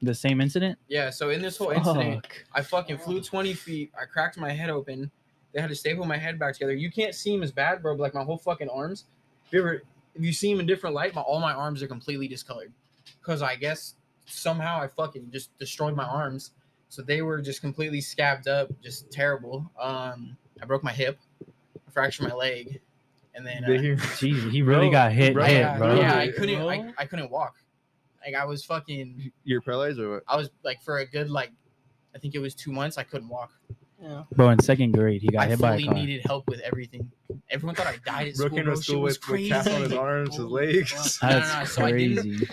The same incident? Yeah. So in this whole incident, Fuck. I fucking flew 20 feet. I cracked my head open. They had to staple my head back together. You can't see him as bad, bro. But like my whole fucking arms. If you ever, if you see him in different light, my all my arms are completely discolored. Cause I guess somehow I fucking just destroyed my arms. So they were just completely scabbed up, just terrible. Um, I broke my hip, I fractured my leg, and then uh, Jeez, he really Bro, got hit, bro, hit, yeah, bro. yeah, I couldn't, I, I couldn't walk. Like I was fucking, You're paralyzed or what? I was like for a good like, I think it was two months. I couldn't walk. Yeah. Bro, in second grade, he got I hit by a fully car. needed help with everything. Everyone thought I died at Bro school. came Bro, Shit school was with, with cast on his arms, his legs. fuck. No, no, That's no, so I didn't- crazy.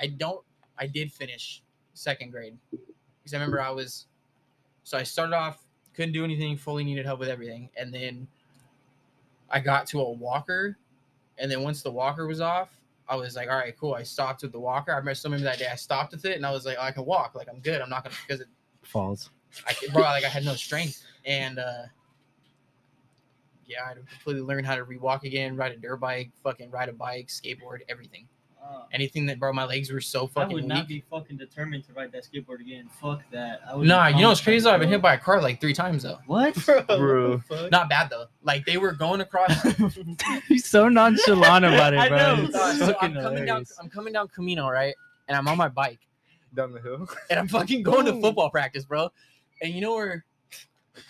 I don't. I did finish second grade because I remember I was. So I started off couldn't do anything, fully needed help with everything, and then I got to a walker, and then once the walker was off, I was like, all right, cool. I stopped with the walker. I remember remember that day. I stopped with it, and I was like, oh, I can walk. Like I'm good. I'm not gonna because it, Falls. I bro, like I had no strength, and uh yeah, I had to completely learn how to re-walk again, ride a dirt bike, fucking ride a bike, skateboard, everything. Uh, Anything that, bro, my legs were so fucking. I fucking would not weak. be fucking determined to ride that skateboard again. Fuck that. I would Nah, you know what's crazy? though? I've been hit by a car like three times though. What? Bro. Not bad though. Like they were going across. He's so nonchalant about it, bro. I bro. know. It's so I'm coming down. I'm coming down Camino, right? And I'm on my bike, Down the hill. and I'm fucking going to football practice, bro. And you know where?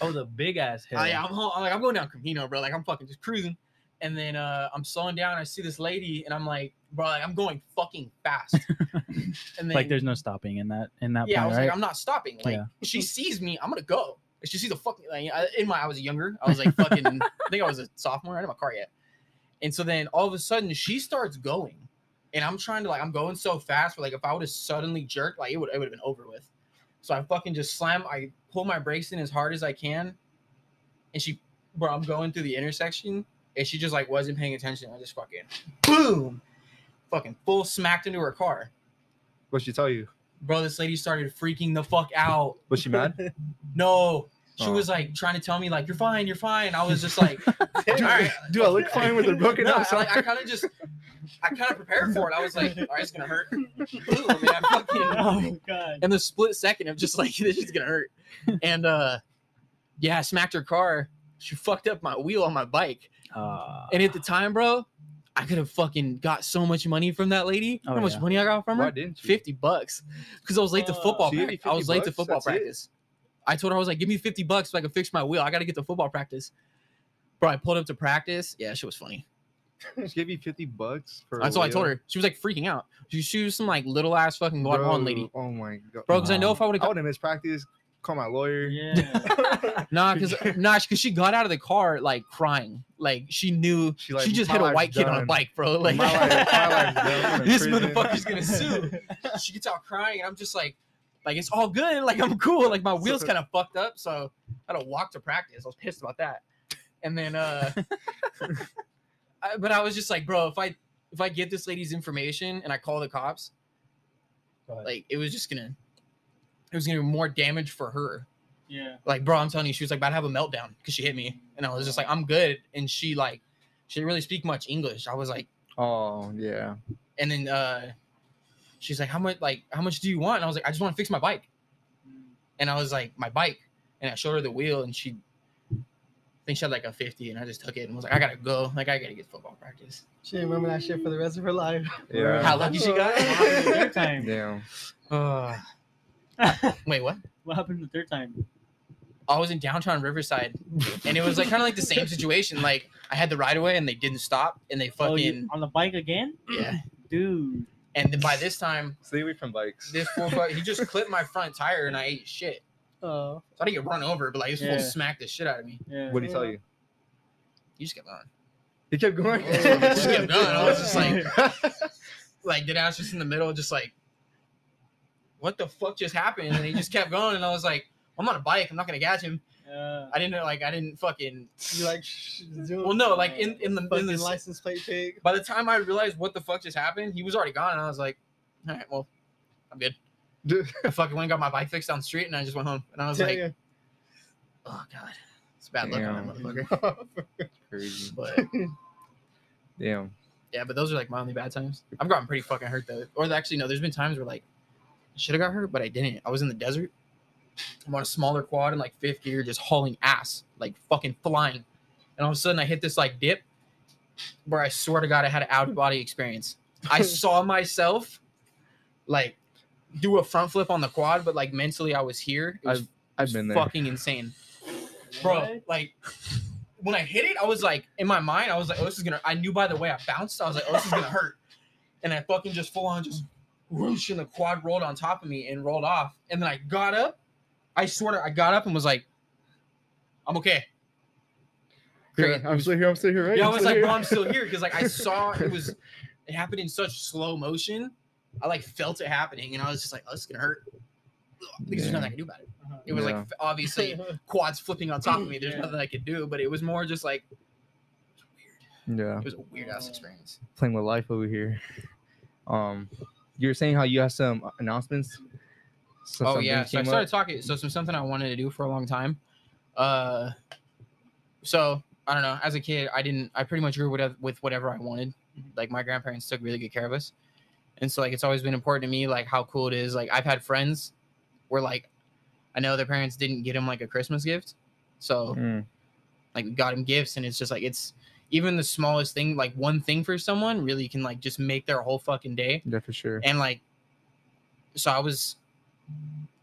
Oh, the big ass hill. Yeah, I'm, home, I'm like I'm going down Camino, bro. Like I'm fucking just cruising, and then uh, I'm slowing down. I see this lady, and I'm like, bro, like, I'm going fucking fast. and then like there's no stopping in that in that yeah, I was right? like, I'm not stopping. Like Yeah. she sees me, I'm gonna go. She sees a fucking like I- in my. I was younger. I was like fucking. I think I was a sophomore. I didn't have a car yet. And so then all of a sudden she starts going, and I'm trying to like I'm going so fast. But like if I would have suddenly jerked, like it would it would have been over with. So I fucking just slam. I pull my brakes in as hard as I can, and she, bro, I'm going through the intersection, and she just like wasn't paying attention. I just fucking boom, fucking full smacked into her car. What'd she tell you? Bro, this lady started freaking the fuck out. Was she mad? No. She Oh. was like trying to tell me like you're fine, you're fine. I was just like, Dude, Alright. do I look fine with a broken no, up? I, like, I kind of just, I kind of prepared for it. I was like, all right, it's gonna hurt. Boom, man, fucking, Oh god. in the split second of just like this is gonna hurt, and uh, yeah, I smacked her car. She fucked up my wheel on my bike, Uh, and at the time, bro, I could have fucking got so much money from that lady. Oh, How much yeah. money I got from her? Why didn't you? 50 bucks because I was late to Uh, football She practice. I was 50 late to football That's it? practice. I told her I was like, give me 50 bucks so I can fix my wheel. I got to get to football practice. Bro, I pulled up to practice. Yeah, she was funny. She gave you 50 bucks for That's all I told her. She was like freaking out. She, she was some like little ass fucking Guatemalan Bro, lady. Oh my god. Bro, because I know if I would I have would have missed practice. Call my lawyer. Yeah. nah, because nah, because she got out of the car like crying, like she knew She she, just hit a white kid on a bike, bro. Like My life- my life's done. I'm in this prison." motherfucker's gonna sue. she gets out crying, and I'm just like, like it's all good. Like I'm cool. Like my wheels kind of fucked up, so I had to walk to practice. I was pissed about that. And then, uh, I, but I was just like, bro, if I if I get this lady's information and I call the cops, like it was just gonna, it was gonna be more damage for her. yeah. Like, bro, I'm telling you, she was like about to have a meltdown because she hit me, and I was just like, I'm good, and she like, she didn't really speak much English. I was like. Oh yeah. and then uh she's like how much like how much do you want and i was like i just want to fix my bike and i was like my bike and i showed her the wheel and she I think she had like a 50 and i just took it and was like i gotta go like i gotta get football practice She didn't remember that shit for the rest of her life. Yeah. how lucky she got What happened the third time? Damn. uh, wait what what happened the third time? i was in downtown riverside and it was like kind of like the same situation like i had the right away and they didn't stop and they Oh, fucking you, on the bike again? yeah Dude. and then by this time Stay away from bikes. this fool he just clipped my front tire and i ate shit Oh, so i didn't get run over but like this Yeah. fool smacked the shit out of me Yeah. What did he tell you? you just kept going. He kept going. Just kept going. I was just like, like did ass just in the middle, just like, what the fuck just happened? And he just kept going, and I was like, I'm on a bike. I'm not gonna catch him. Yeah. I didn't know, like I didn't fucking. You like sh- Well, no, like in in the in the license plate pic. by the time I realized what the fuck just happened, he was already gone, and I was like, all right, well, I'm good. I fucking went and got my bike fixed down the street, and I just went home, and I was like, Yeah, oh god, it's bad luck on that motherfucker. Crazy. But Damn. yeah, but those are like my only bad times. I've gotten pretty fucking hurt though, or actually no, there's been times where like I should have got hurt, but I didn't. I was in the desert. I'm on a smaller quad in like fifth gear, just hauling ass, like fucking flying. And all of a sudden, I hit this like dip where I swear to God, I had an out of body experience. I saw myself like do a front flip on the quad, but like mentally, I was here. It was, I've it been there. fucking insane, bro. Like when I hit it, I was like in my mind, I was like, oh, this is gonna. I knew by the way I bounced, I was like, oh, this is gonna hurt. And I fucking just full on just whoosh, and the quad rolled on top of me and rolled off. And then I got up. I swear to, I got up and was like, I'm okay. Great. Yeah, I'm still here. I'm still here, right? Yeah, I I'm was like, here. bro, I'm still here because like I saw it was it happened in such slow motion. I like felt it happening, and I was just like, oh, this is gonna hurt. Because there's nothing I can do about it. Uh-huh. It was Yeah. like obviously quads flipping on top of me. There's Yeah. nothing I could do, but it was more just like weird. Yeah, it was a weird ass experience. playing with life over here. Um, you were saying how you have some announcements. So oh yeah, so I started up? talking. So some something I wanted to do for a long time. Uh, so I don't know. As a kid, I didn't. I pretty much grew with with whatever I wanted. Like my grandparents took really good care of us, and so like it's always been important to me like how cool it is. Like I've had friends where like I know their parents didn't get them like a Christmas gift, so Mm, like we got them gifts, and it's just like it's even the smallest thing, like one thing for someone, really can like just make their whole fucking day yeah, for sure. and like so i was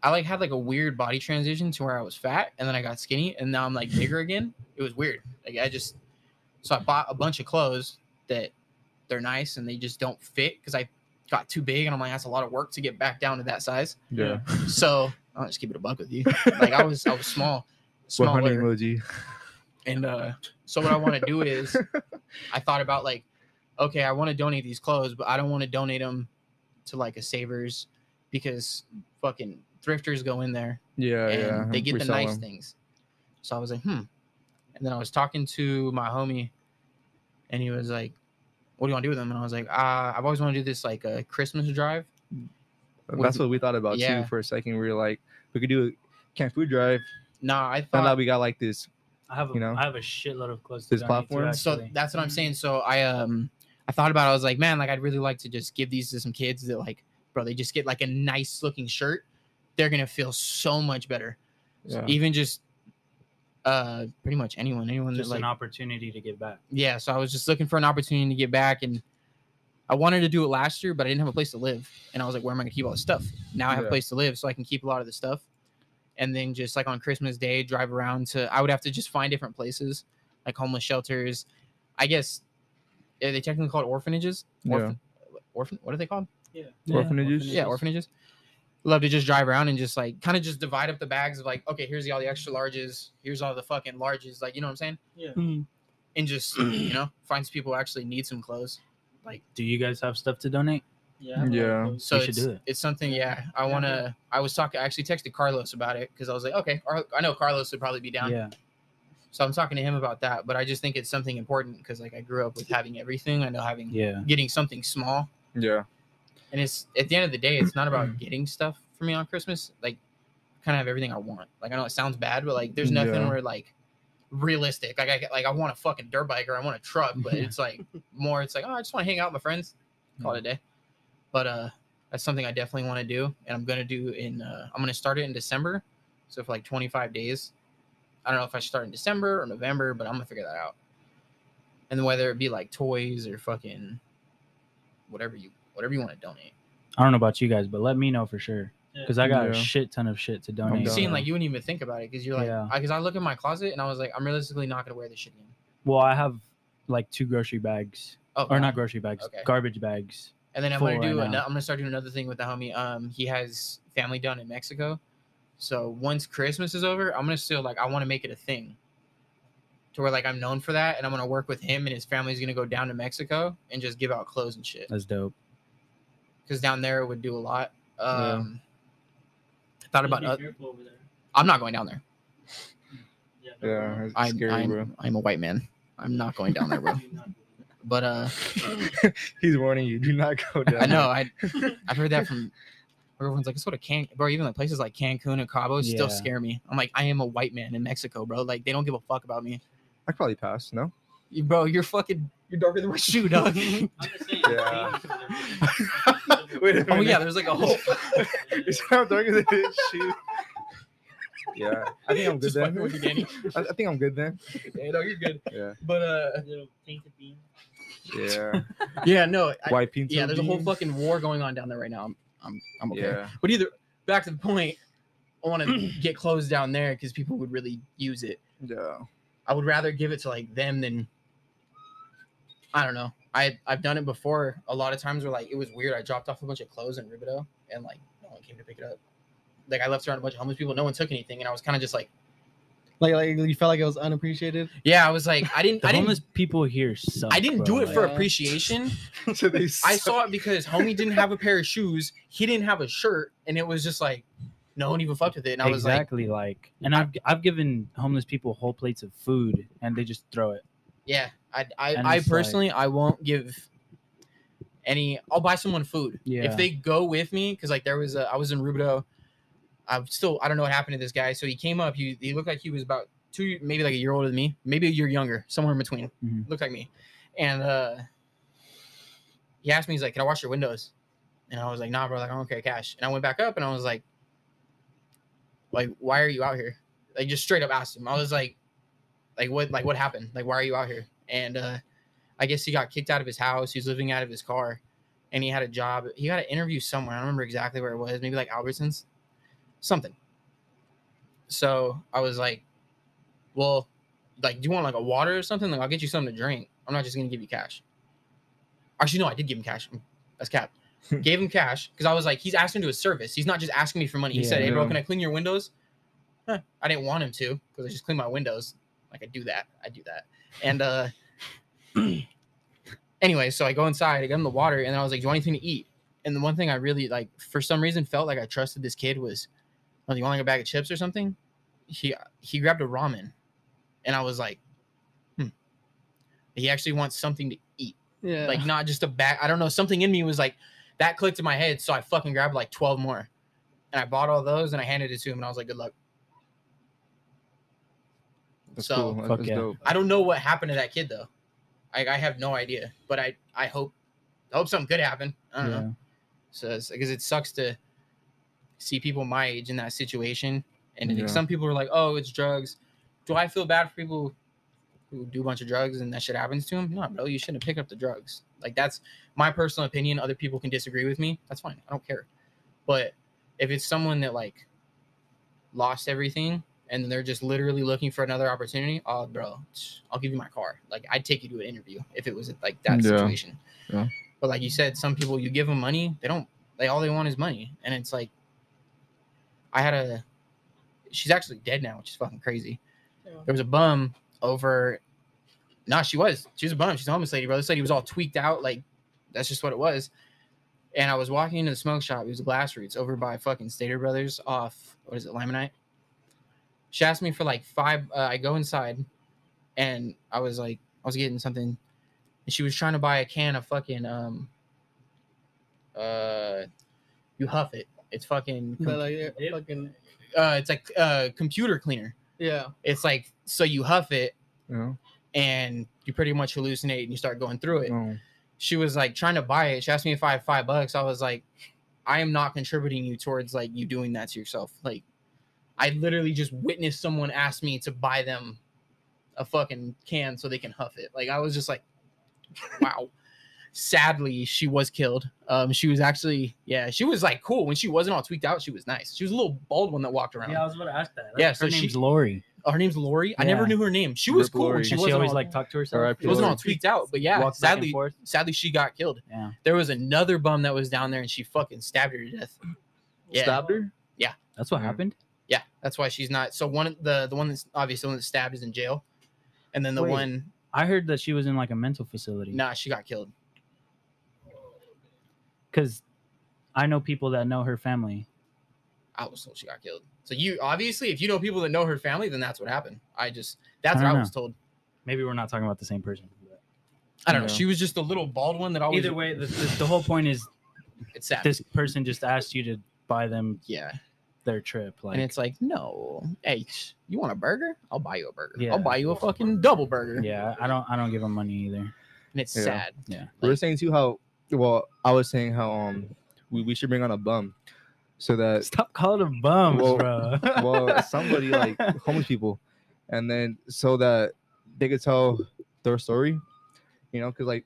i like had like a weird body transition to where i was fat and then i got skinny and now i'm like bigger again it was weird like i just so i bought a bunch of clothes that they're nice and they just don't fit because i got too big and i'm like that's a lot of work to get back down to that size Yeah. so i'll just keep it a buck with you like i was i was small What honey smaller emoji? And uh so what i want to do is I thought about like, okay, I want to donate these clothes, but I don't want to donate them to like a Savers because fucking thrifters go in there Yeah, and yeah. they get the nice them. things. So I was like, hmm. And then I was talking to my homie, and he was like, "What do you want to do with them?" And I was like, uh, "I've always wanted to do this like a Christmas drive." That's what we thought about Yeah. too for a second. We were like, we could do a camp food drive. Nah, I thought we got like this. I have a, You know? I have a shitload of clothes. This to donate platform? so. That's what I'm saying. So I um I thought about. it. I was like, man, like I'd really like to just give these to some kids that like, bro, they just get like a nice looking shirt. They're gonna feel so much better. Yeah. even just uh pretty much anyone anyone just that like an opportunity to give back. yeah so i was just looking for an opportunity to get back and i wanted to do it last year but i didn't have a place to live and i was like where am i going to keep all this stuff now i have a place to live so i can keep a lot of the stuff and then just like on christmas day drive around to i would have to just find different places like homeless shelters i guess are they technically called orphanages Yeah. Orphan, orphan what are they called Yeah. Orphanages? yeah orphanages love to just drive around and just like kind of just divide up the bags of like okay here's the, all the extra larges here's all the fucking larges like you know what i'm saying Yeah. Mm. and just you know finds people who actually need some clothes like Do you guys have stuff to donate? Yeah. I have a lot of Yeah. so We should it's, do it. it's something yeah i want to i was talking i actually texted carlos about it because i was like okay Ar- i know carlos would probably be down Yeah. so i'm talking to him about that but i just think it's something important because like i grew up with having everything i know having Yeah. getting something small Yeah. and it's at the end of the day it's not about getting stuff for me on christmas like kind of have everything i want like i know it sounds bad but like there's nothing Yeah. where like realistic like i like i want a fucking dirt bike or i want a truck but Yeah. it's like more it's like oh i just want to hang out with my friends call it a day but uh that's something i definitely want to do and i'm gonna do in uh i'm gonna start it in december so for like 25 days i don't know if i should start in december or november but i'm gonna figure that out and whether it be like toys or fucking whatever you whatever you want to donate I don't know about you guys, but let me know for sure Yeah. because I got Yeah. a shit ton of shit to donate. you down. seem like you wouldn't even think about it because you're like Yeah. because I look in my closet and I was like I'm realistically not gonna wear this shit again. Well, I have like two grocery bags, Oh, or God. not grocery bags, Okay. garbage bags. And then I'm gonna do right ano- now. I'm gonna start doing another thing with the homie. Um, he has family down in Mexico, so once Christmas is over, I'm gonna still like I want to make it a thing, to where like I'm known for that, and I'm gonna work with him and his family's gonna go down to Mexico and just give out clothes and shit. That's dope. Because down there it would do a lot. Um, Yeah. I thought about be oth- careful over there. I'm not going down there. Yeah, it's I'm, scary, I'm, bro. I'm a white man. I'm not going down there, bro. But uh, He's warning you. Do not go down. I know I I've heard that from everyone's like, let's go to Can, bro. Even like places like Cancun and Cabo still scare me. I'm like, I am a white man in Mexico, bro. Like they don't give a fuck about me, I probably pass. No. You- bro. You're fucking, you're darker than my shoe, dog. Saying. Yeah. Wait a oh yeah, there's like a whole. Is how dark is it? shoe. Yeah, I think I'm good Just then. with you, Danny. I, I think I'm good then. Yeah, no, you're good. Yeah, But uh, Little tainted bean. Yeah. yeah, no, I, White pinto yeah. There's a whole beans. fucking war going on down there right now. I'm, I'm, I'm okay. Yeah, But either back to the point, I want to get clothes down there because people would really use it. yeah. I would rather give it to like them than I don't know. I I've done it before. A lot of times where like it was weird. I dropped off a bunch of clothes in Rubidoux and like no one came to pick it up. Like I left around a bunch of homeless people. No one took anything, and I was kind of just like, Like, like you felt like it was unappreciated. yeah. I was like, I didn't. The I didn't. homeless people here suck. I didn't bro. do it for Like- appreciation. so they. suck. I saw it because homie didn't have a pair of shoes. He didn't have a shirt, and it was just like no one even fucked with it. And I was exactly like, and I've I've given homeless people whole plates of food and they just throw it. Yeah, I I, I it's like- personally I won't give any. I'll buy someone food Yeah. if they go with me because like there was a I was in Rubidoux. I'm still I don't know what happened to this guy. So he came up. He he looked like he was about two maybe like a year older than me, maybe a year younger, somewhere in between. Mhm. Looked like me, and uh he asked me he's like, "Can I wash your windows?" And I was like, "Nah, bro. Like I don't carry cash." And I went back up and I was like, "Like why are you out here?" Like just straight up asked him. I was like, like what like what happened like why are you out here and uh i guess he got kicked out of his house he was living out of his car and he had a job he got an interview somewhere i don't remember exactly where it was maybe like albertsons something. So i was like well like do you want like a water or something? Like i'll get you something to drink. I'm not just gonna give you cash. Actually no i did give him cash. That's cap. Gave him cash because i was like he's asking to a service. He's not just asking me for money. He said hey bro can i clean your windows? Huh. i didn't want him to because i just clean my windows. Like I do that. I do that. And uh anyway, so I go inside, I get him the water, and then I was like, Do you want anything to eat? And the one thing I really like for some reason felt like I trusted this kid was oh, do you want like a bag of chips or something? He he grabbed a ramen and I was like, hmm. He actually wants something to eat. Yeah. Like not just a bag. I don't know. Something in me was like that clicked in my head. So I fucking grabbed like 12 more. And I bought all those and I handed it to him and I was like, good luck. That's so cool. That's, Fuck yeah. dope. I don't know what happened to that kid though. I, I have no idea, but I I hope I hope something good happened. I don't Yeah. know. So because it sucks to see people my age in that situation, and Yeah. some people are like, "Oh, it's drugs." Do I feel bad for people who do a bunch of drugs and that shit happens to them? No, bro. You shouldn't pick up the drugs. Like that's my personal opinion. Other people can disagree with me. That's fine. I don't care. But if it's someone that like lost everything and they're just literally looking for another opportunity, oh, bro, I'll give you my car. Like I'd take you to an interview if it was like that Yeah. situation. Yeah. But like you said, some people you give them money, they don't. They all they want is money, and it's like I had a. She's actually dead now, which is fucking crazy. Yeah. There was a bum over. No, she was. She was a bum. She's a homeless lady, bro. This lady was all tweaked out. Like that's just what it was. And I was walking into the smoke shop. It was a glass roots over by fucking Stater Brothers off what is it, Limonite. She asked me for like five. Uh, I go inside, and I was like, I was getting something, and she was trying to buy a can of fucking um. Uh, you huff it. It's fucking. But com- like, yeah, Dip? fucking, uh, it's like uh computer cleaner. yeah. It's like so you huff it Yeah. and you pretty much hallucinate and you start going through it. Oh. She was like trying to buy it. She asked me if I had five bucks. I was like, I am not contributing you towards like you doing that to yourself. Like, I literally just witnessed someone ask me to buy them a fucking can so they can huff it. Like, I was just like, wow. Sadly, she was killed. Um, she was actually, yeah, she was like cool when she wasn't all tweaked out. She was nice. She was a little bald one that walked around. Yeah, I was about to ask that. Yeah, Her so she, name's Lori. oh, her name's Lori. I never knew her name. She was Rip cool. when Lori. She, and she wasn't always all, like talk to herself. R.I.P. she wasn't all tweaked out, but yeah, Walks back and sadly, sadly she got killed. Yeah. There was another bum that was down there and she fucking stabbed her to death. Yeah, Stabbed her? Yeah. That's what Mhm. happened. yeah, that's why she's not. So one the the one that's obviously the one that stabbed is in jail, and then the Wait. one I heard that she was in like a mental facility. nah she got killed. Because I know people that know her family. I was told she got killed. So you obviously, if you know people that know her family, then that's what happened. I just that's I what I was told. Maybe we're not talking about the same person. I don't know. Yeah. She was just a little bald one that always. Either way, the, the, the whole point is it's sad. this person just asked you to buy them yeah, their trip. Like, and it's like, no, hey, you want a burger? I'll buy you a burger. Yeah. I'll buy you a fucking double burger. yeah, I don't, I don't give them money either. and it's Yeah. sad. Yeah, we were saying too how well I was saying how um we, we should bring on a bum so that Stop calling them bums, Well- bro. well somebody like homeless people and then so that they could tell their story you know because like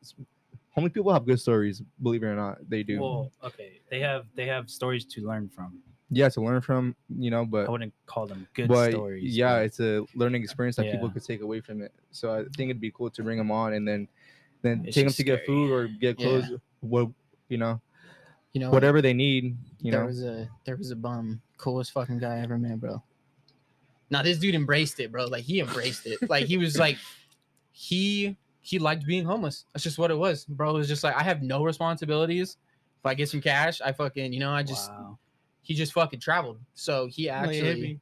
homeless people have good stories believe it or not they do Well, okay, they have they have stories to learn from. yeah to learn from you know but I wouldn't call them good but stories. yeah but- it's a learning experience that people could take away from it so i think it'd be cool to bring them on and then then It's take them just to get food or get Yeah. Clothes what you know You know, whatever they need you there know there was a there was a bum, coolest fucking guy I ever met, bro. Now this dude embraced it, bro. Like he embraced it. Like he was like, he he liked being homeless. That's just what it was, bro. It was just like I have no responsibilities. If I get some cash, I fucking you know I just wow. he just fucking traveled. So he actually, hippie.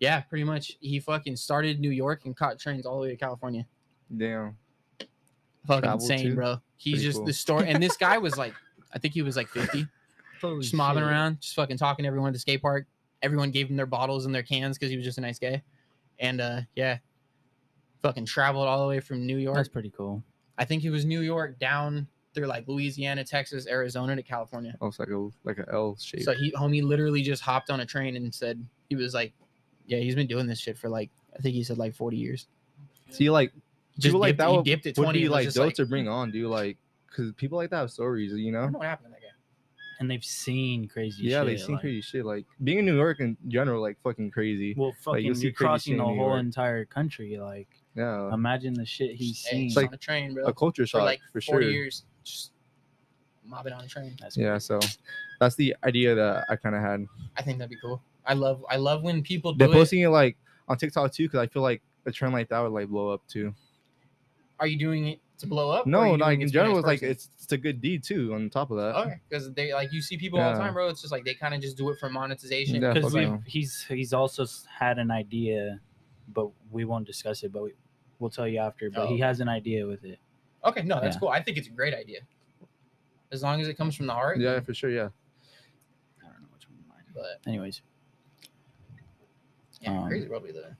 yeah, pretty much. He fucking started New York and caught trains all the way to California. damn Fucking Traveled insane, too? bro. He's Pretty just cool. the story. And this guy was like, I think he was like 50, Holy just mobbing shit. around, just fucking talking to everyone at the skate park. Everyone gave him their bottles and their cans because he was just a nice guy. And uh yeah, fucking traveled all the way from New York. That's pretty cool. I think he was New York down through like Louisiana, Texas, Arizona to California. oh, it's like a like a l shape So he homie literally just hopped on a train and said he was like, yeah, he's been doing this shit for like I think he said like 40 years. see like Just people like dipped, that he would, dipped at would 20 be and was like just to bring hmm. on, dude. Like, because people like that have stories, you know. don't know what happened to that guy. And they've seen crazy shit. Yeah, shit. they've seen like- crazy shit. Like being in New York in general, like fucking crazy. Well, fucking, you'll see you're crazy crossing shit the in New whole entire country. Like, Yeah, imagine the shit he's Hey, seen. just like on a train, bro. a culture shock for like for 40 sure. years, just mobbing on a train. That's Yeah, so that's the idea that I kind of had. I think that'd be cool. I love I love when people do They're it. posting it like on TikTok too, because I feel like a trend like that would like blow up too. Are you doing it to blow up? No, you like in to be a general, it's like it's it's a good deed too. On top of that, okay because they like you see people all the time, bro. It's just like they kind of just do it for monetization. Because fuck he's he's also had an idea, but we won't discuss it. But we, we'll tell you after. But Oh, he has an idea with it. Okay, no, that's Yeah. cool. I think it's a great idea. As long as it comes from the heart. yeah, for sure, yeah. I don't know which one mine. But Anyways, yeah, Um, crazy probably the.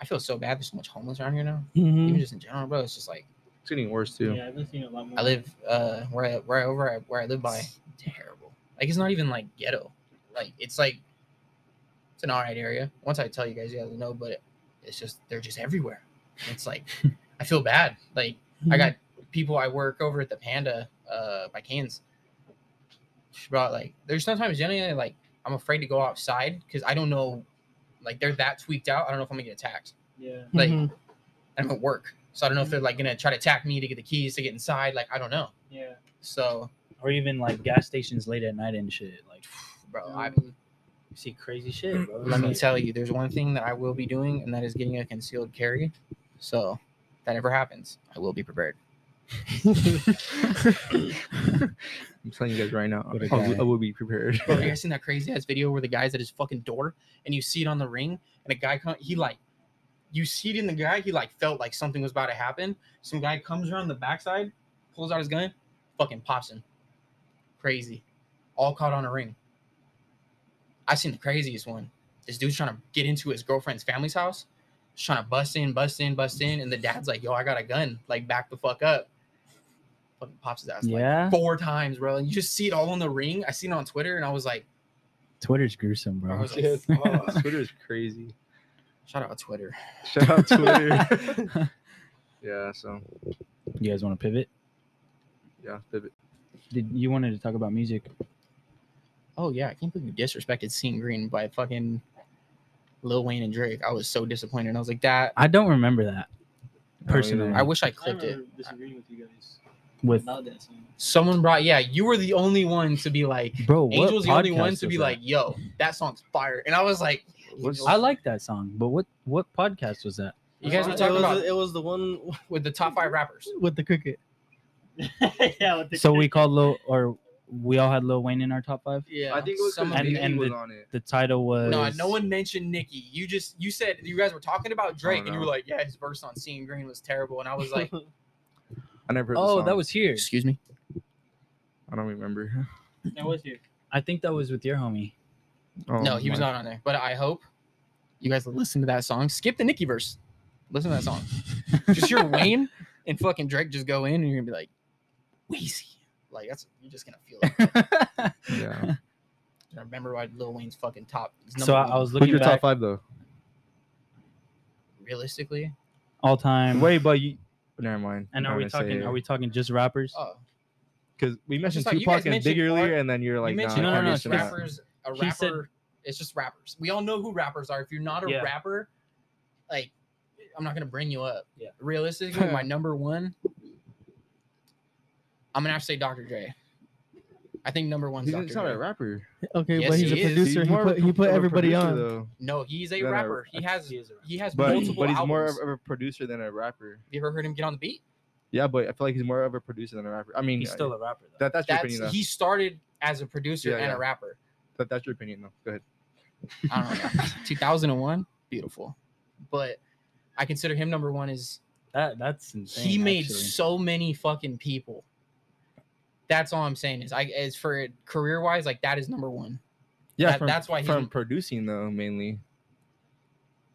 I feel so bad. There's so much homeless around here now. Mhm. Even just in general, bro. It's just like It's getting worse too. Yeah, I've been seeing a lot more. I live uh where I, where I over I, where I live by terrible. Like it's not even like ghetto. Like it's like it's an alright area. Once I tell you guys, you guys know. But it's just they're just everywhere. It's like I feel bad. Like I got people I work over at the Panda uh by Canes. Bro, like there's sometimes genuinely like I'm afraid to go outside because I don't know. Like they're that tweaked out. I don't know if I'm gonna get attacked. Yeah. Like Mhm. I'm at work, so I don't know if they're like gonna try to attack me to get the keys to get inside. Like I don't know. Yeah. So, or even like gas stations late at night and shit. Like, bro, I you see crazy shit, bro. let me tell you, there's one thing that I will be doing, and that is getting a concealed carry. So, if that ever happens, I will be prepared. I'm telling you guys right now, What a I will. I will be prepared. Bro, you guys seen that crazy ass video where the guy's at his fucking door and you see it on the ring, and a guy come, he like, you see it in the guy, he like felt like something was about to happen. Some guy comes around the backside, pulls out his gun, fucking pops him. Crazy, all caught on a ring. I seen the craziest one. This dude's trying to get into his girlfriend's family's house, just trying to bust in, bust in, bust in, and the dad's like, "Yo, I got a gun. Like, back the fuck up." Fucking pops his ass like four times, bro. And you just see it all on the ring. I seen it on Twitter, and I was like, Twitter's gruesome, bro. was like, Yes. fuck. Twitter is crazy. shout out Twitter. Shout out Twitter. yeah, so You guys want to pivot? yeah, pivot. Did you wanted to talk about music? Oh yeah, I can't believe you disrespected Seeing Green by fucking Lil Wayne and Drake. I was so disappointed. I was like, that. I don't remember that Oh, personally. yeah. I wish I I clipped it. disagreeing with you guys with about. Someone brought, yeah, you were the only one to be like, bro. what Angel's the only one to be that? like, yo, that song's fire. And I was like, What's- I like that song, but what what podcast was that? you guys were it talking was, about it was the one with the top five rappers. with the cricket. yeah. With the So we called low or we all had Lil Wayne in our top five. Yeah, I think it was some because of and- it- and was the- on it. The title was No, no one mentioned Nicki. You just you said you guys were talking about Drake, and you were like, "Yeah, his verse on "Seeing Green" was terrible," and I was like, I never. Heard the Oh, song. that was here. "Excuse me." I don't remember. That was here. I think that was with your homie. Oh, no, he was my- not on there. But I hope you guys listen to that song. Skip the Nicki verse. Listen to that song. just hear Wayne and fucking Drake just go in, and you're gonna be like, "Weezy." Like that's you're just gonna feel it. Yeah. I remember why Lil Wayne's fucking top. is so I, I one. was Who's looking your back top five though? realistically. all time. Wait, but you. Never mind. and I'm are we gonna say talking? it. Are we talking just rappers? Oh, Because we mentioned just thought you guys Tupac and mentioned Big earlier, art- and then you're like, you nah, No, no, no, artists, just gonna- rappers. A He said- it's just rappers. We all know who rappers are. If you're not a Yeah. rapper, like I'm not gonna bring you up. Yeah. Realistically, my number one, I'm gonna have to say Dr. Dre. I think number one's He's, Dr. he's not Dre. a rapper. okay, Yes, but he's he a is. producer. He's He more a put he put a everybody producer, on. though, No, he's a than a- rapper. He has He he has But, multiple but he's more of a producer than a rapper. Have you ever heard him get on the beat? Yeah, but I feel like he's more of a producer than a rapper. I mean, He's still a uh, rapper though. that, that's your That's opinion. Though. he started as a producer Yeah, and yeah. a rapper. That, that's your opinion, though. Go ahead. I don't know. 2001, beautiful. But I consider him number one is that that's insane. he made actually. so many fucking people. That's all I'm saying is I as for career wise, like that is number one. Yeah, That- from, that's why he's- from producing though mainly.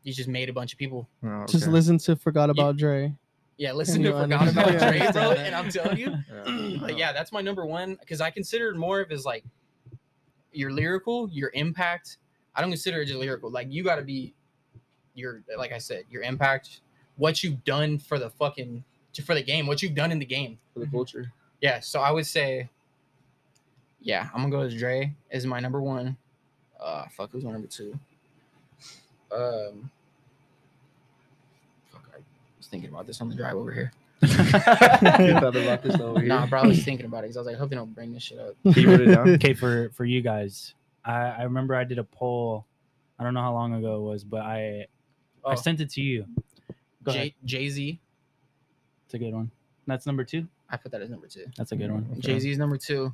He's just made a bunch of people. Oh, Just listen to "Forgot About Dre." Yeah, listen to Forgot About understand Dre, bro. And I'm telling you, Yeah. like, yeah, that's my number one because I consider it more of as like your lyrical, your impact. I don't consider it just lyrical. Like you got to be your, like I said, your impact, what you've done for the fucking for the game, what you've done in the game. for the culture. Yeah, so I would say, yeah, I'm gonna go with Dre as my number one. Uh, fuck, who's my number two? Um, fuck, I was thinking about this on the drive over here. You thought about this over here. Nah, bro, I was thinking about it because I was like, I hope they don't bring this shit up. He wrote it down. okay, for for you guys, I I remember I did a poll. I don't know how long ago it was, but I I Oh. sent it to you. Go ahead. Jay Z, It's a good one. That's number two. I put that as number two. That's a good one. Okay. Jay Z is number two.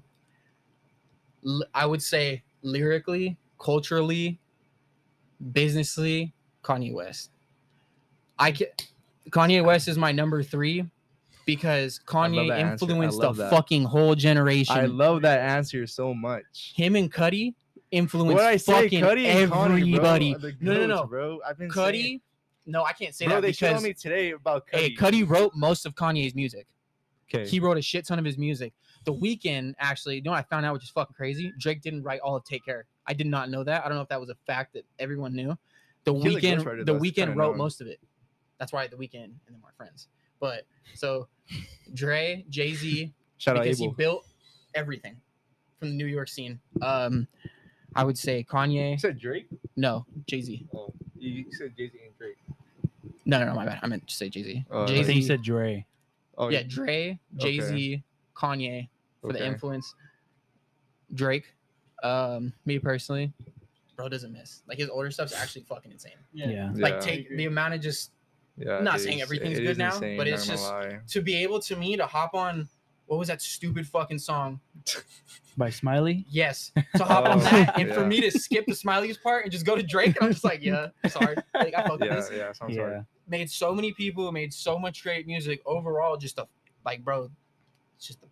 L- I would say lyrically, culturally, businessly, Kanye West. I can, Kanye West is my number three because Kanye that answer. I influenced the that. fucking whole generation. I love that answer so much. Him and Cudi influenced What I say, fucking Cudi and Connie, everybody. bro, are No, no, no. bro. I've been saying- Cudi, no, I can't say bro. that They showed because me today about Cudi. hey, Cudi wrote most of Kanye's music. Okay. He wrote a shit ton of his music. The Weeknd, actually, you know what I found out, which is fucking crazy. Drake didn't write all of Take Care. I did not know that. I don't know if that was a fact that everyone knew. The He's Weeknd, the. Weeknd wrote most of it. That's why the Weeknd and then my friends. But so, Dre, Jay Z, Shout out because he built everything from the New York scene. Um, I would say You Kanye. said Drake. No, Jay Z. Oh, you you said Jay Z and Drake. No, no, no, my bad. I meant to say Jay Z. Uh, Jay think Z. you said Dre. Oh yeah, Dre, Jay Z, Kanye for the influence. Drake, um, me personally, bro doesn't miss. Like his older stuff's actually fucking insane. Yeah. yeah. Like Yeah. take the amount of just Yeah, not saying is- everything's good now, insane, but it's just- lie. to be able to me to hop on. What was that stupid fucking song? By Smiley. Yes, to hop on Oh, that, and for me to skip the Smiley's part and just go to Drake, and I'm just like, yeah, sorry, like I fuck Yeah, this. yeah, sounds Yeah. right. Made so many people, made so much great music. Overall, just a like, bro, it's just a,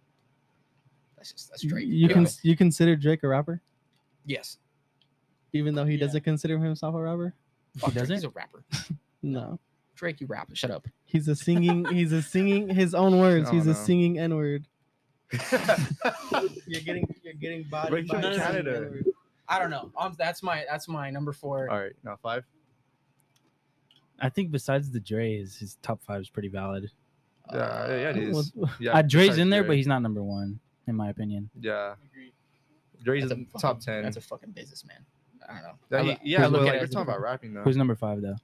that's just that's Drake. You can you consider Drake a rapper, yes, even though he Yeah. doesn't consider himself a rapper. Fuck Drake, doesn't? He's a rapper. No, Drake, you rap. Shut up. he's a singing. he's a singing his own words. He's a singing N word. You're getting you're getting bodied But he's by from Canada. I don't know. Um, that's my that's my number four. All right, now five. I think besides the Dre's, his top five is pretty valid. Yeah, yeah, yeah, it Uh, is. What- Yeah, uh, Dre's in there, Dre. but he's not number one in my opinion. yeah, Agreed. Dre's that's a in fucking- top ten. That's a fucking businessman. I don't know. Yeah, he- yeah, look like, we're talking about rapping though. Who's number five though?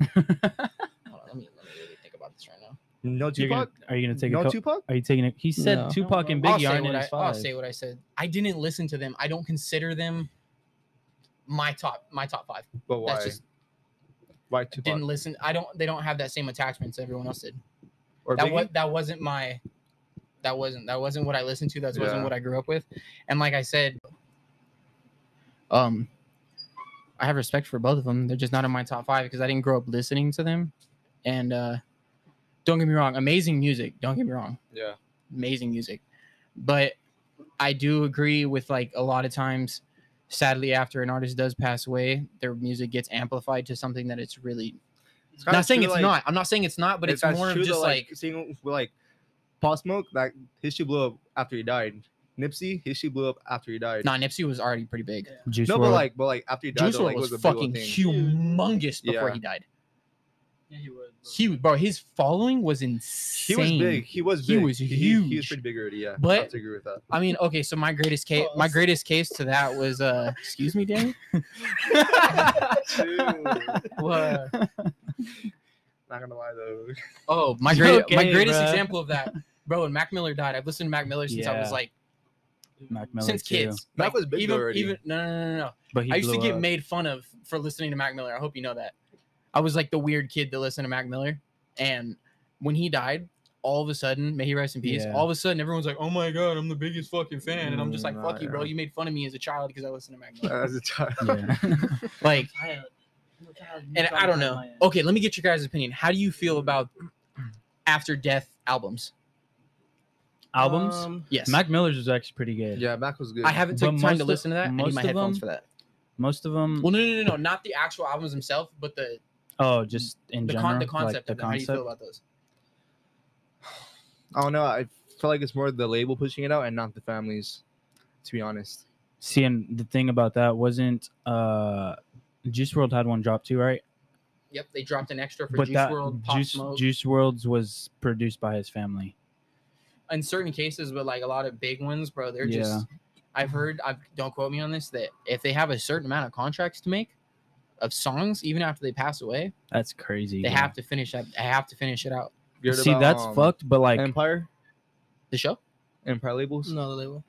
Hold on, let me let me really think about this right now. No You're gonna, Tupac. are you gonna take No a? Co- Tupac. are you taking it? He said No. Tupac and I'll Biggie aren't what in I, his I'll say what I said. I didn't listen to them. I don't consider them my top my top five. But why? That's just why Tupac? didn't listen. I don't. They don't have that same attachment as everyone else did. or That Biggie? was that wasn't my. that wasn't that wasn't what I listened to. That wasn't Yeah. what I grew up with. And like I said, um, I have respect for both of them. They're just not in my top five because I didn't grow up listening to them. And uh, don't get me wrong, amazing music. Don't get me wrong, Yeah. amazing music. But I do agree with like a lot of times, sadly, after an artist does pass away, their music gets amplified to something that it's really. It's not saying it's like- not. I'm not saying it's not, but it's more of just though, like seeing like Pop Smoke, That his shit blew up after he died. Nipsey, his shit blew up after he died. Nah, Nipsey was already pretty big. Juice no, WRLD. but like, but like after he died, Juice though, WRLD like, was, was a big fucking thing. humongous before Yeah. he died. Yeah, he was. bro. Huge, bro. His following was insane. He insane. was big. He was big. He big. was He, he was huge. pretty big already. Yeah, But- I have to agree with that. I mean, okay, so my greatest case, my greatest case to that was, uh, excuse me, Danny. What? Not gonna lie though. Oh, my It's great, my okay, greatest bruh. example of that, bro. When Mac Miller died, I've listened to Mac Miller since I was Yeah. like, Mac Miller since too. kids. Mac Like, was big even, already. even no, no, no, no, no. But he I used to get up. made fun of for listening to Mac Miller. I hope you know that. I was like the weird kid that listened to Mac Miller, and when he died, all of a sudden, may he rest in peace. Yeah. All of a sudden, everyone's like, "Oh my god, I'm the biggest fucking fan," and I'm just like, Mm, "Fuck you, bro. yeah. You made fun of me as a child because I listened to Mac Miller." As a child. Yeah. like, Child. I'm a child, you and I don't know. Okay, let me get your guys' opinion. How do you feel about after death albums? Albums. Um, Yes, Mac Miller's was actually pretty good. Yeah, Mac was good. I haven't But taken time to of- listen to that. I need most my of headphones them- for that. Most of them. Well, no, no, no, no, not the actual albums themselves, but the oh, just in the, general. con- the like concept the of them. How do you feel about those? I don't know. I feel like it's more the label pushing it out and not the families. To be honest. See, and the thing about that wasn't uh, Juice WRLD had one drop too, right? Yep, they dropped an extra for but Juice that World, Pop Juice Smoke. Juice WRLD's was produced by his family. In certain cases, but like a lot of big ones, bro, they're just. I've heard. I don't quote me on this. That if they have a certain amount of contracts to make, of songs, even after they pass away, That's crazy. they bro. have to finish that. They have to finish it out. You heard See, about, that's um, fucked. But like, Empire, The show? Empire labels, no, the label.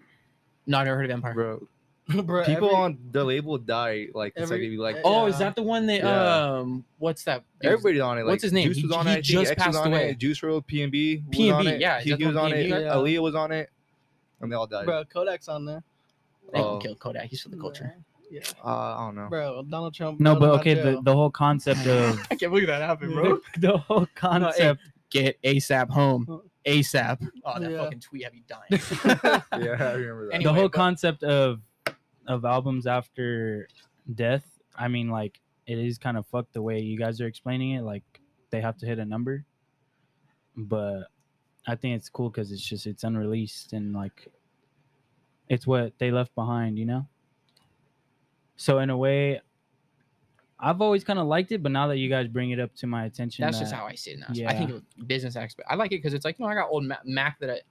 No, I never heard of Empire. bro. Bro, People every- on the label die like the every- second you like. uh, Oh, Yeah. is that the one that Yeah. um? What's that? dude's- Everybody on it. Like, What's his name? Juice He- was on he it. Just X was passed on away. it. Juice WRLD, P and B. P&B, yeah, he, he was on P&B it. Yeah. Aaliyah was on it, and they all died. Bro, Kodak's on there. They Oh. can kill Kodak. He's for the culture. Yeah, Uh, I don't know. bro. Donald Trump. no, but okay, the, the whole concept of I can't believe that happened, the, the whole concept. Get ASAP home. ASAP. Oh, that Yeah. fucking tweet have you dying. yeah, I remember that. Anyway, the whole but- concept of of albums after death. I mean, like it is kind of fucked the way you guys are explaining it. Like they have to hit a number, but I think it's cool because it's just it's unreleased and like it's what they left behind, you know. So in a way, I've always kind of liked it, but now that you guys bring it up to my attention, That's just how I see it now. I think business aspect. I like it because it's like you know I got old Mac that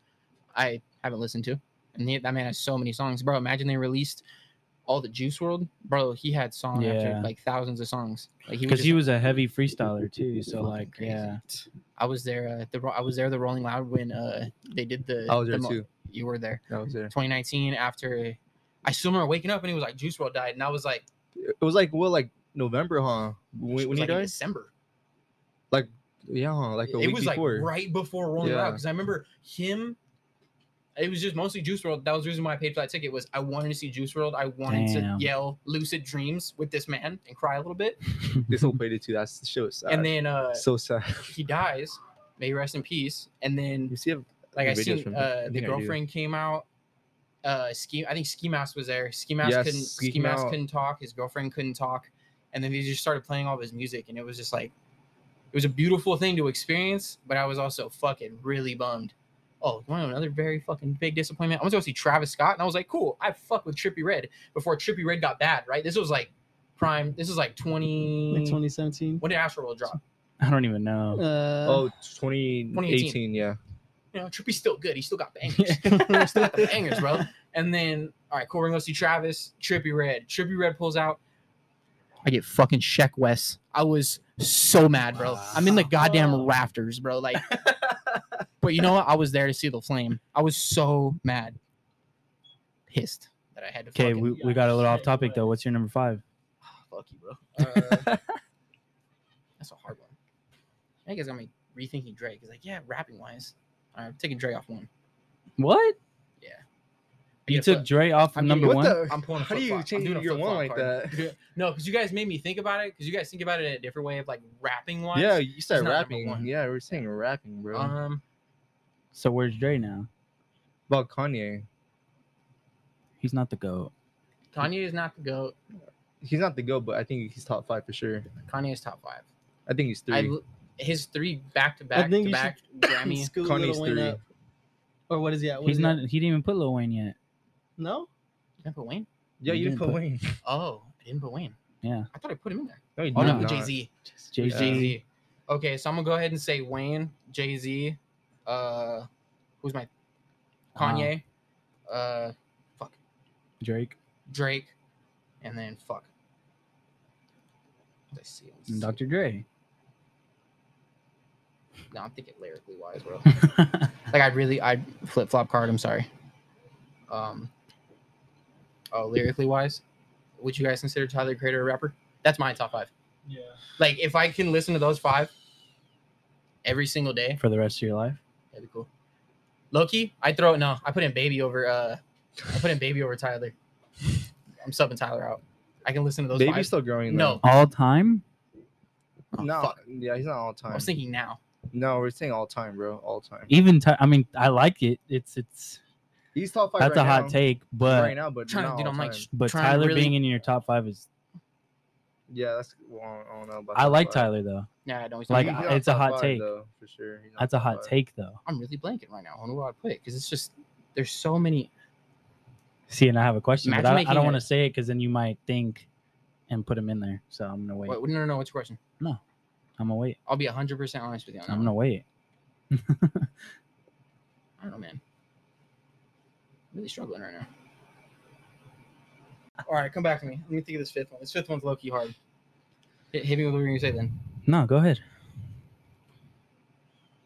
I, I haven't listened to, and he, that man has so many songs, bro. Imagine they released all the Juice WRLD, bro. He had song after like thousands of songs. Like because just he was a heavy freestyler too. So like, crazy. yeah, I was there. Uh, the I was there. The Rolling Loud when uh they did the. I was there the too. You were there. I was there. 2019 after. I still remember waking up and it was like Juice WRLD died, and I was like, It was like what, like November, huh? When, it when was he like in died? December. Like yeah, huh? like a it week was before. like right before Rolling Loud Yeah. because I remember him. It was just mostly Juice WRLD. That was the reason why I paid for that ticket. Was I wanted to see Juice WRLD. I wanted Damn. to yell "Lucid Dreams" with this man and cry a little bit. this still played it too. That's the show. Sad. And then uh, so sad. he dies. May he rest in peace. And then You see, him- like I videos seen from uh, the think I do. girlfriend came out. Uh, ski. I think Ski Mask was there. Ski Mask Yes, couldn't. Ski Ski Mask Mask. couldn't talk. His girlfriend couldn't talk. And then he just started playing all of his music, and it was just like, it was a beautiful thing to experience. But I was also fucking really bummed. Oh, you want to know another very fucking big disappointment? I went to go see Travis Scott, and I was like, cool. I fuck with Trippie Redd before Trippie Redd got bad, right? This was like prime. This is like twenty. like 2017. when did Astroworld drop? I don't even know. Uh, oh, 2018, yeah. you know, Trippie's still good. He still got bangers. still got the bangers, bro. And then, all right, cool. We're gonna see Travis. Trippie Redd. Trippie Redd pulls out. I get fucking Sheck West. I was so mad, bro. I'm in the goddamn rafters, bro. Like, but you know what? I was there to see the flame. I was so mad, pissed that I had to. Okay, fucking, we, we got a little off topic though. What's your number five? fuck you, bro. Uh, that's a hard one. I think it's got me rethinking Drake. He's like, yeah, rapping wise, I'm taking Drake off one. What? Yeah. You took but Dre off of I'm number getting- What one. the? I'm pulling a How do you flip-flop. I'm change doing a your one flip-flop like card. that? No, because you guys made me think about it. Because you guys think about it in a different way of like rapping wise. Yeah, you started not number rapping. one. Yeah, we're saying rapping, bro. Um. So where's Dre now? About Kanye. He's not the goat. Kanye is not the goat. He's not the goat, but I think he's top five for sure. Kanye is top five. I think he's three. l his three back to back to back Grammy. Kanye's three. up. Or what is he at? What He's is he not. at? He didn't even put Lil Wayne yet. No. Did I put Wayne? yeah, you you didn't didn't put put- Wayne. Oh, I didn't put Wayne. Yeah. I thought I put him in there. No, you Oh did no, not. Jay Jay Z. Jay Z. Okay, so I'm gonna go ahead and say Wayne, Jay Z, uh, who's my Kanye, uh, fuck Drake, Drake, and then fuck. What did I see? Let's and see. Dr. Dre. No, I'm thinking lyrically wise, bro. like I really, I flip flop card. I'm sorry. Um. Oh, lyrically wise, would you guys consider Tyler the Creator a rapper? That's my top five. Yeah. Like if I can listen to those five every single day, For the rest of your life. That'd be cool. Loki, I throw it. No, I put in baby over. uh I put in baby over Tyler. I'm subbing Tyler out. I can listen to those. Baby's five. still growing. No. All time. Oh, no, fuck. yeah, he's not all time. I time. was thinking now. no, we're saying all time, bro, all time. Even. Ty- I mean, I like it. It's it's. He's top five. That's right a hot now. take, but right now, but trying not to, dude, all I'm like, time. sh- but Tyler really- being in your top five is. Yeah, that's. Well, I don't know about. I top like five. Tyler though. Yeah, I don't. Like, He- he's I- it's a top hot five, take. though, for sure. He's not That's a top hot five. take though. I'm really blanking right now. I don't know what I put because it's just there's so many. See, and I have a question, but I, I making don't want to say it because then you might think and put him in there. So I'm gonna wait. Wait, no, no, no. What's your question? No, I'm gonna wait. I'll be 100 percent honest with you. On that I'm one. gonna wait. I don't know, man. I'm really struggling right now. All right, come back to me. Let me think of this fifth one. This fifth one's low key hard. Hit, hit me with what you're gonna say then. No, go ahead.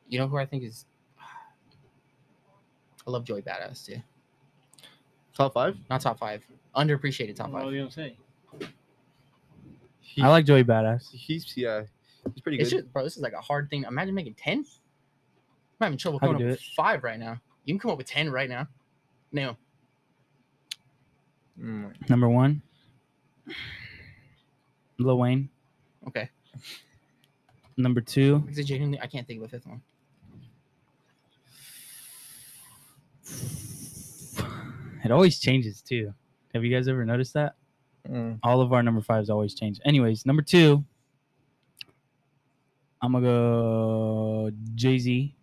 You know who I think is. I love Joey Badass too. Top five. Not top five. Underappreciated top What five. are you gonna say? He, I like Joey Badass. He's yeah. He's pretty It's good. just, bro, this is like a hard thing. Imagine making 10. I'm having trouble coming up do with five right now. You can come up with 10 right now. No. Mm, Number one, Lil Wayne. Okay. Number two, Because genuinely, I can't think of a fifth one. it always changes too. Have you guys ever noticed that? mm. All of our number fives always change. Anyways, number two, I'm gonna go Jay Z.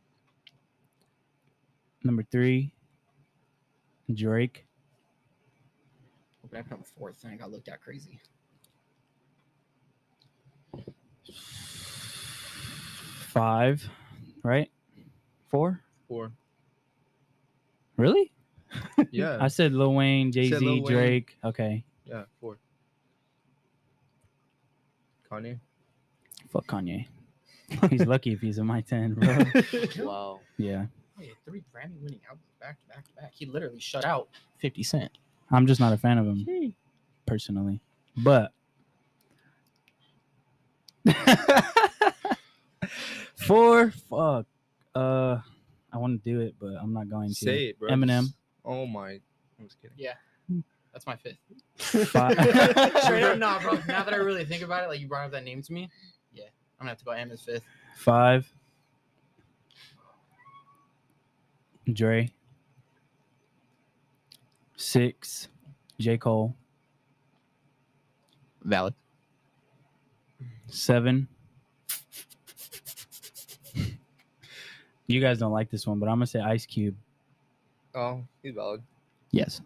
Number three, Drake. But I put up fourth and I got looked at crazy. Five, right? Four? Four. Really? Yeah. I said Lil Wayne, Jay said Z, Lil Wayne. Drake. Okay. yeah. Four. Kanye. Fuck Kanye. He's lucky if he's in my 10, bro. wow. Yeah. Oh, yeah, three Grammy winning albums back to back to back. He literally shut out 50 Cent. I'm just not a fan of him personally. But four, fuck. Uh I want to do it, but I'm not going to. Say it, bro. Eminem. Oh my. I'm just kidding. Yeah. That's my fifth. Five. Straight up, nah, bro. Now that I really think about it, like you brought up that name to me, yeah, I'm gonna have to go M as fifth. Five. Dre. Six. J. Cole. Valid. Seven. You guys don't like this one, but I'm gonna say Ice Cube. Oh, he's valid. Yes.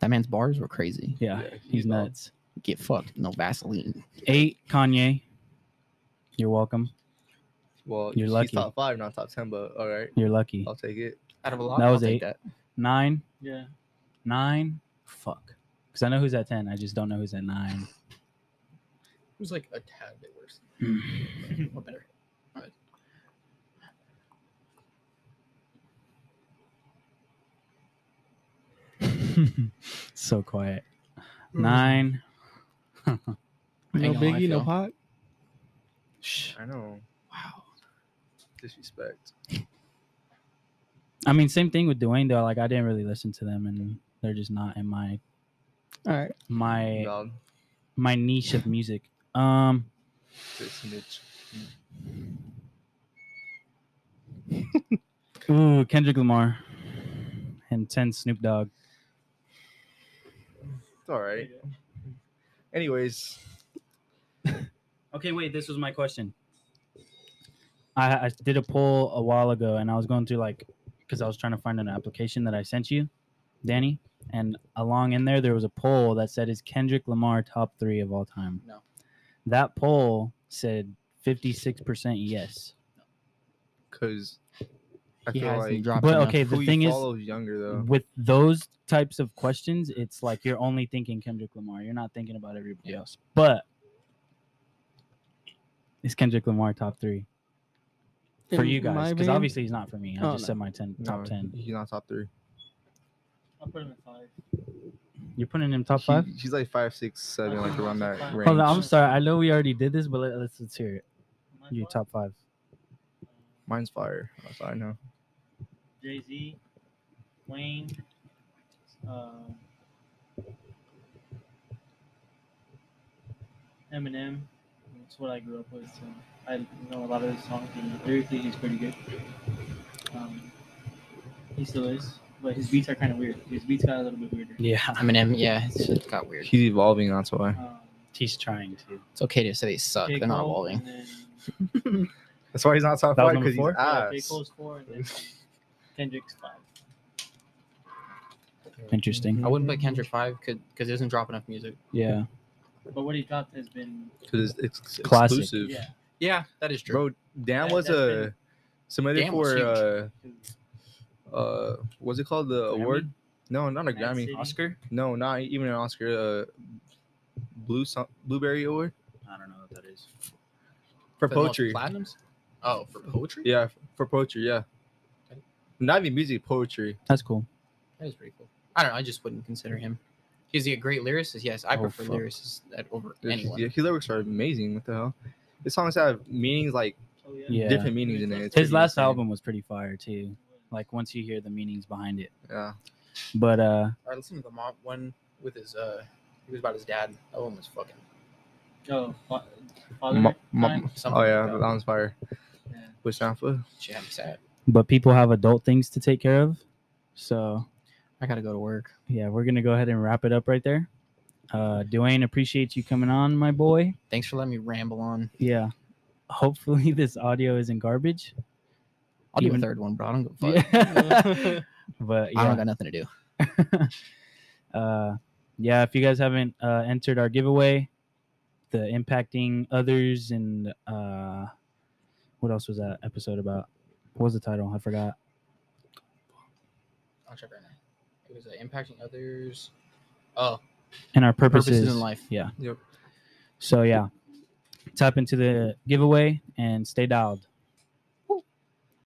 That man's bars were crazy. Yeah, Yeah, he's he's valid. nuts. Get fucked. No Vaseline. Eight, Kanye. You're welcome. Well, You're lucky. top five, not top ten, but all right, You're lucky. I'll take it. Out of a lot, That I'll was take eight. That. Nine, Yeah. Nine. Fuck. Because I know who's at ten. I just don't know who's at nine. It was like a tad bit worse. or better. so quiet. Mm-hmm. Nine. No on, Biggie, no feel. Pac. Shh. I know. Wow. Disrespect. I mean, same thing with Duane though. Like I didn't really listen to them, and they're just not in my All right. my Valid. my niche of music. Um, It's Mitch. ooh, Kendrick Lamar and Ten Snoop Dogg. It's all right. Anyways, Okay, wait. This was my question. I, I did a poll a while ago, and I was going through like because I was trying to find an application that I sent you, Danny, and along in there there was a poll that said, "Is Kendrick Lamar top three of all time?" No. That poll said fifty six percent yes. because I He feel hasn't like dropped But enough. okay, the you thing is, follow is younger though. with those types of questions, it's like you're only thinking Kendrick Lamar. You're not thinking about everybody Yeah. else. But is Kendrick Lamar top three for In you guys? Because obviously he's not for me. I Oh, just no. said my ten top No, ten. He's not top three. I'll put him at five. You're putting him top He- five. she's like five, six, seven, like around that Hold range. Hold on, I'm sorry. I know we already did this, but let, let's let's hear it. Mine's You top five. Mine's fire. That's all I know. Jay Z, Wayne, uh, Eminem. That's what I grew up with, so I know a lot of his songs. And lyrically, he's pretty good. Um, he still is, but his beats are kind of weird. His beats got a little bit weirder. Yeah, Eminem, yeah, it's, it got weird. He's evolving. That's why. Um, he's trying to. It's okay to say they suck. J. They're not Cole, evolving. and then- That's why he's not top That was five because he's four? yeah, J. ass. Cole's four, and then Kendrick's five. Interesting. I wouldn't put Kendrick five because he doesn't drop enough music. Yeah. But what he dropped has been Because it's ex- Classic. exclusive. yeah. Yeah, that is true. Bro, Dan That- was that's a been- submitted Dan was for uh huge. uh what's it called the Grammy? award? No, not a Mad Grammy. City. Oscar. No, not even an Oscar. Uh, blue Sun- blueberry award I don't know what that is. for For the most poetry. Platinums? Oh, for poetry? Yeah, for poetry. Yeah, not even music, poetry. That's cool. That is pretty cool. I don't know. I just wouldn't consider him. Is he a great lyricist? Yes, I Oh, prefer fuck. lyricists that over Yeah, anyone. his lyrics are amazing. What the hell? His songs have meanings like Oh, yeah. Yeah. different meanings in it. It's His pretty last insane. album was pretty fire too. Like once you hear the meanings behind it. Yeah, But uh All right, listen to the mob one with his uh, he was about his dad. That one was fucking Oh, fa- father Mo- mo- time? something. oh yeah, like that that. one's fire. Yeah. Bush Alpha. She had sad. but people have adult things to take care of. So I gotta go to work. yeah, we're gonna go ahead and wrap it up right there. Uh Duane, appreciate you coming on, my boy. Thanks for letting me ramble on. Yeah. Hopefully this audio isn't garbage. I'll Even- do a third one, bro. I don't give a fuck. Yeah. but I don't got nothing to do. uh yeah, if you guys haven't uh entered our giveaway, the impacting others and uh what else was that episode about? What was the title? I forgot. I'll check right now. It was uh, impacting others. Oh, And our purposes, purposes in life. Yeah. Yep. So yeah. Tap into the giveaway and stay dialed.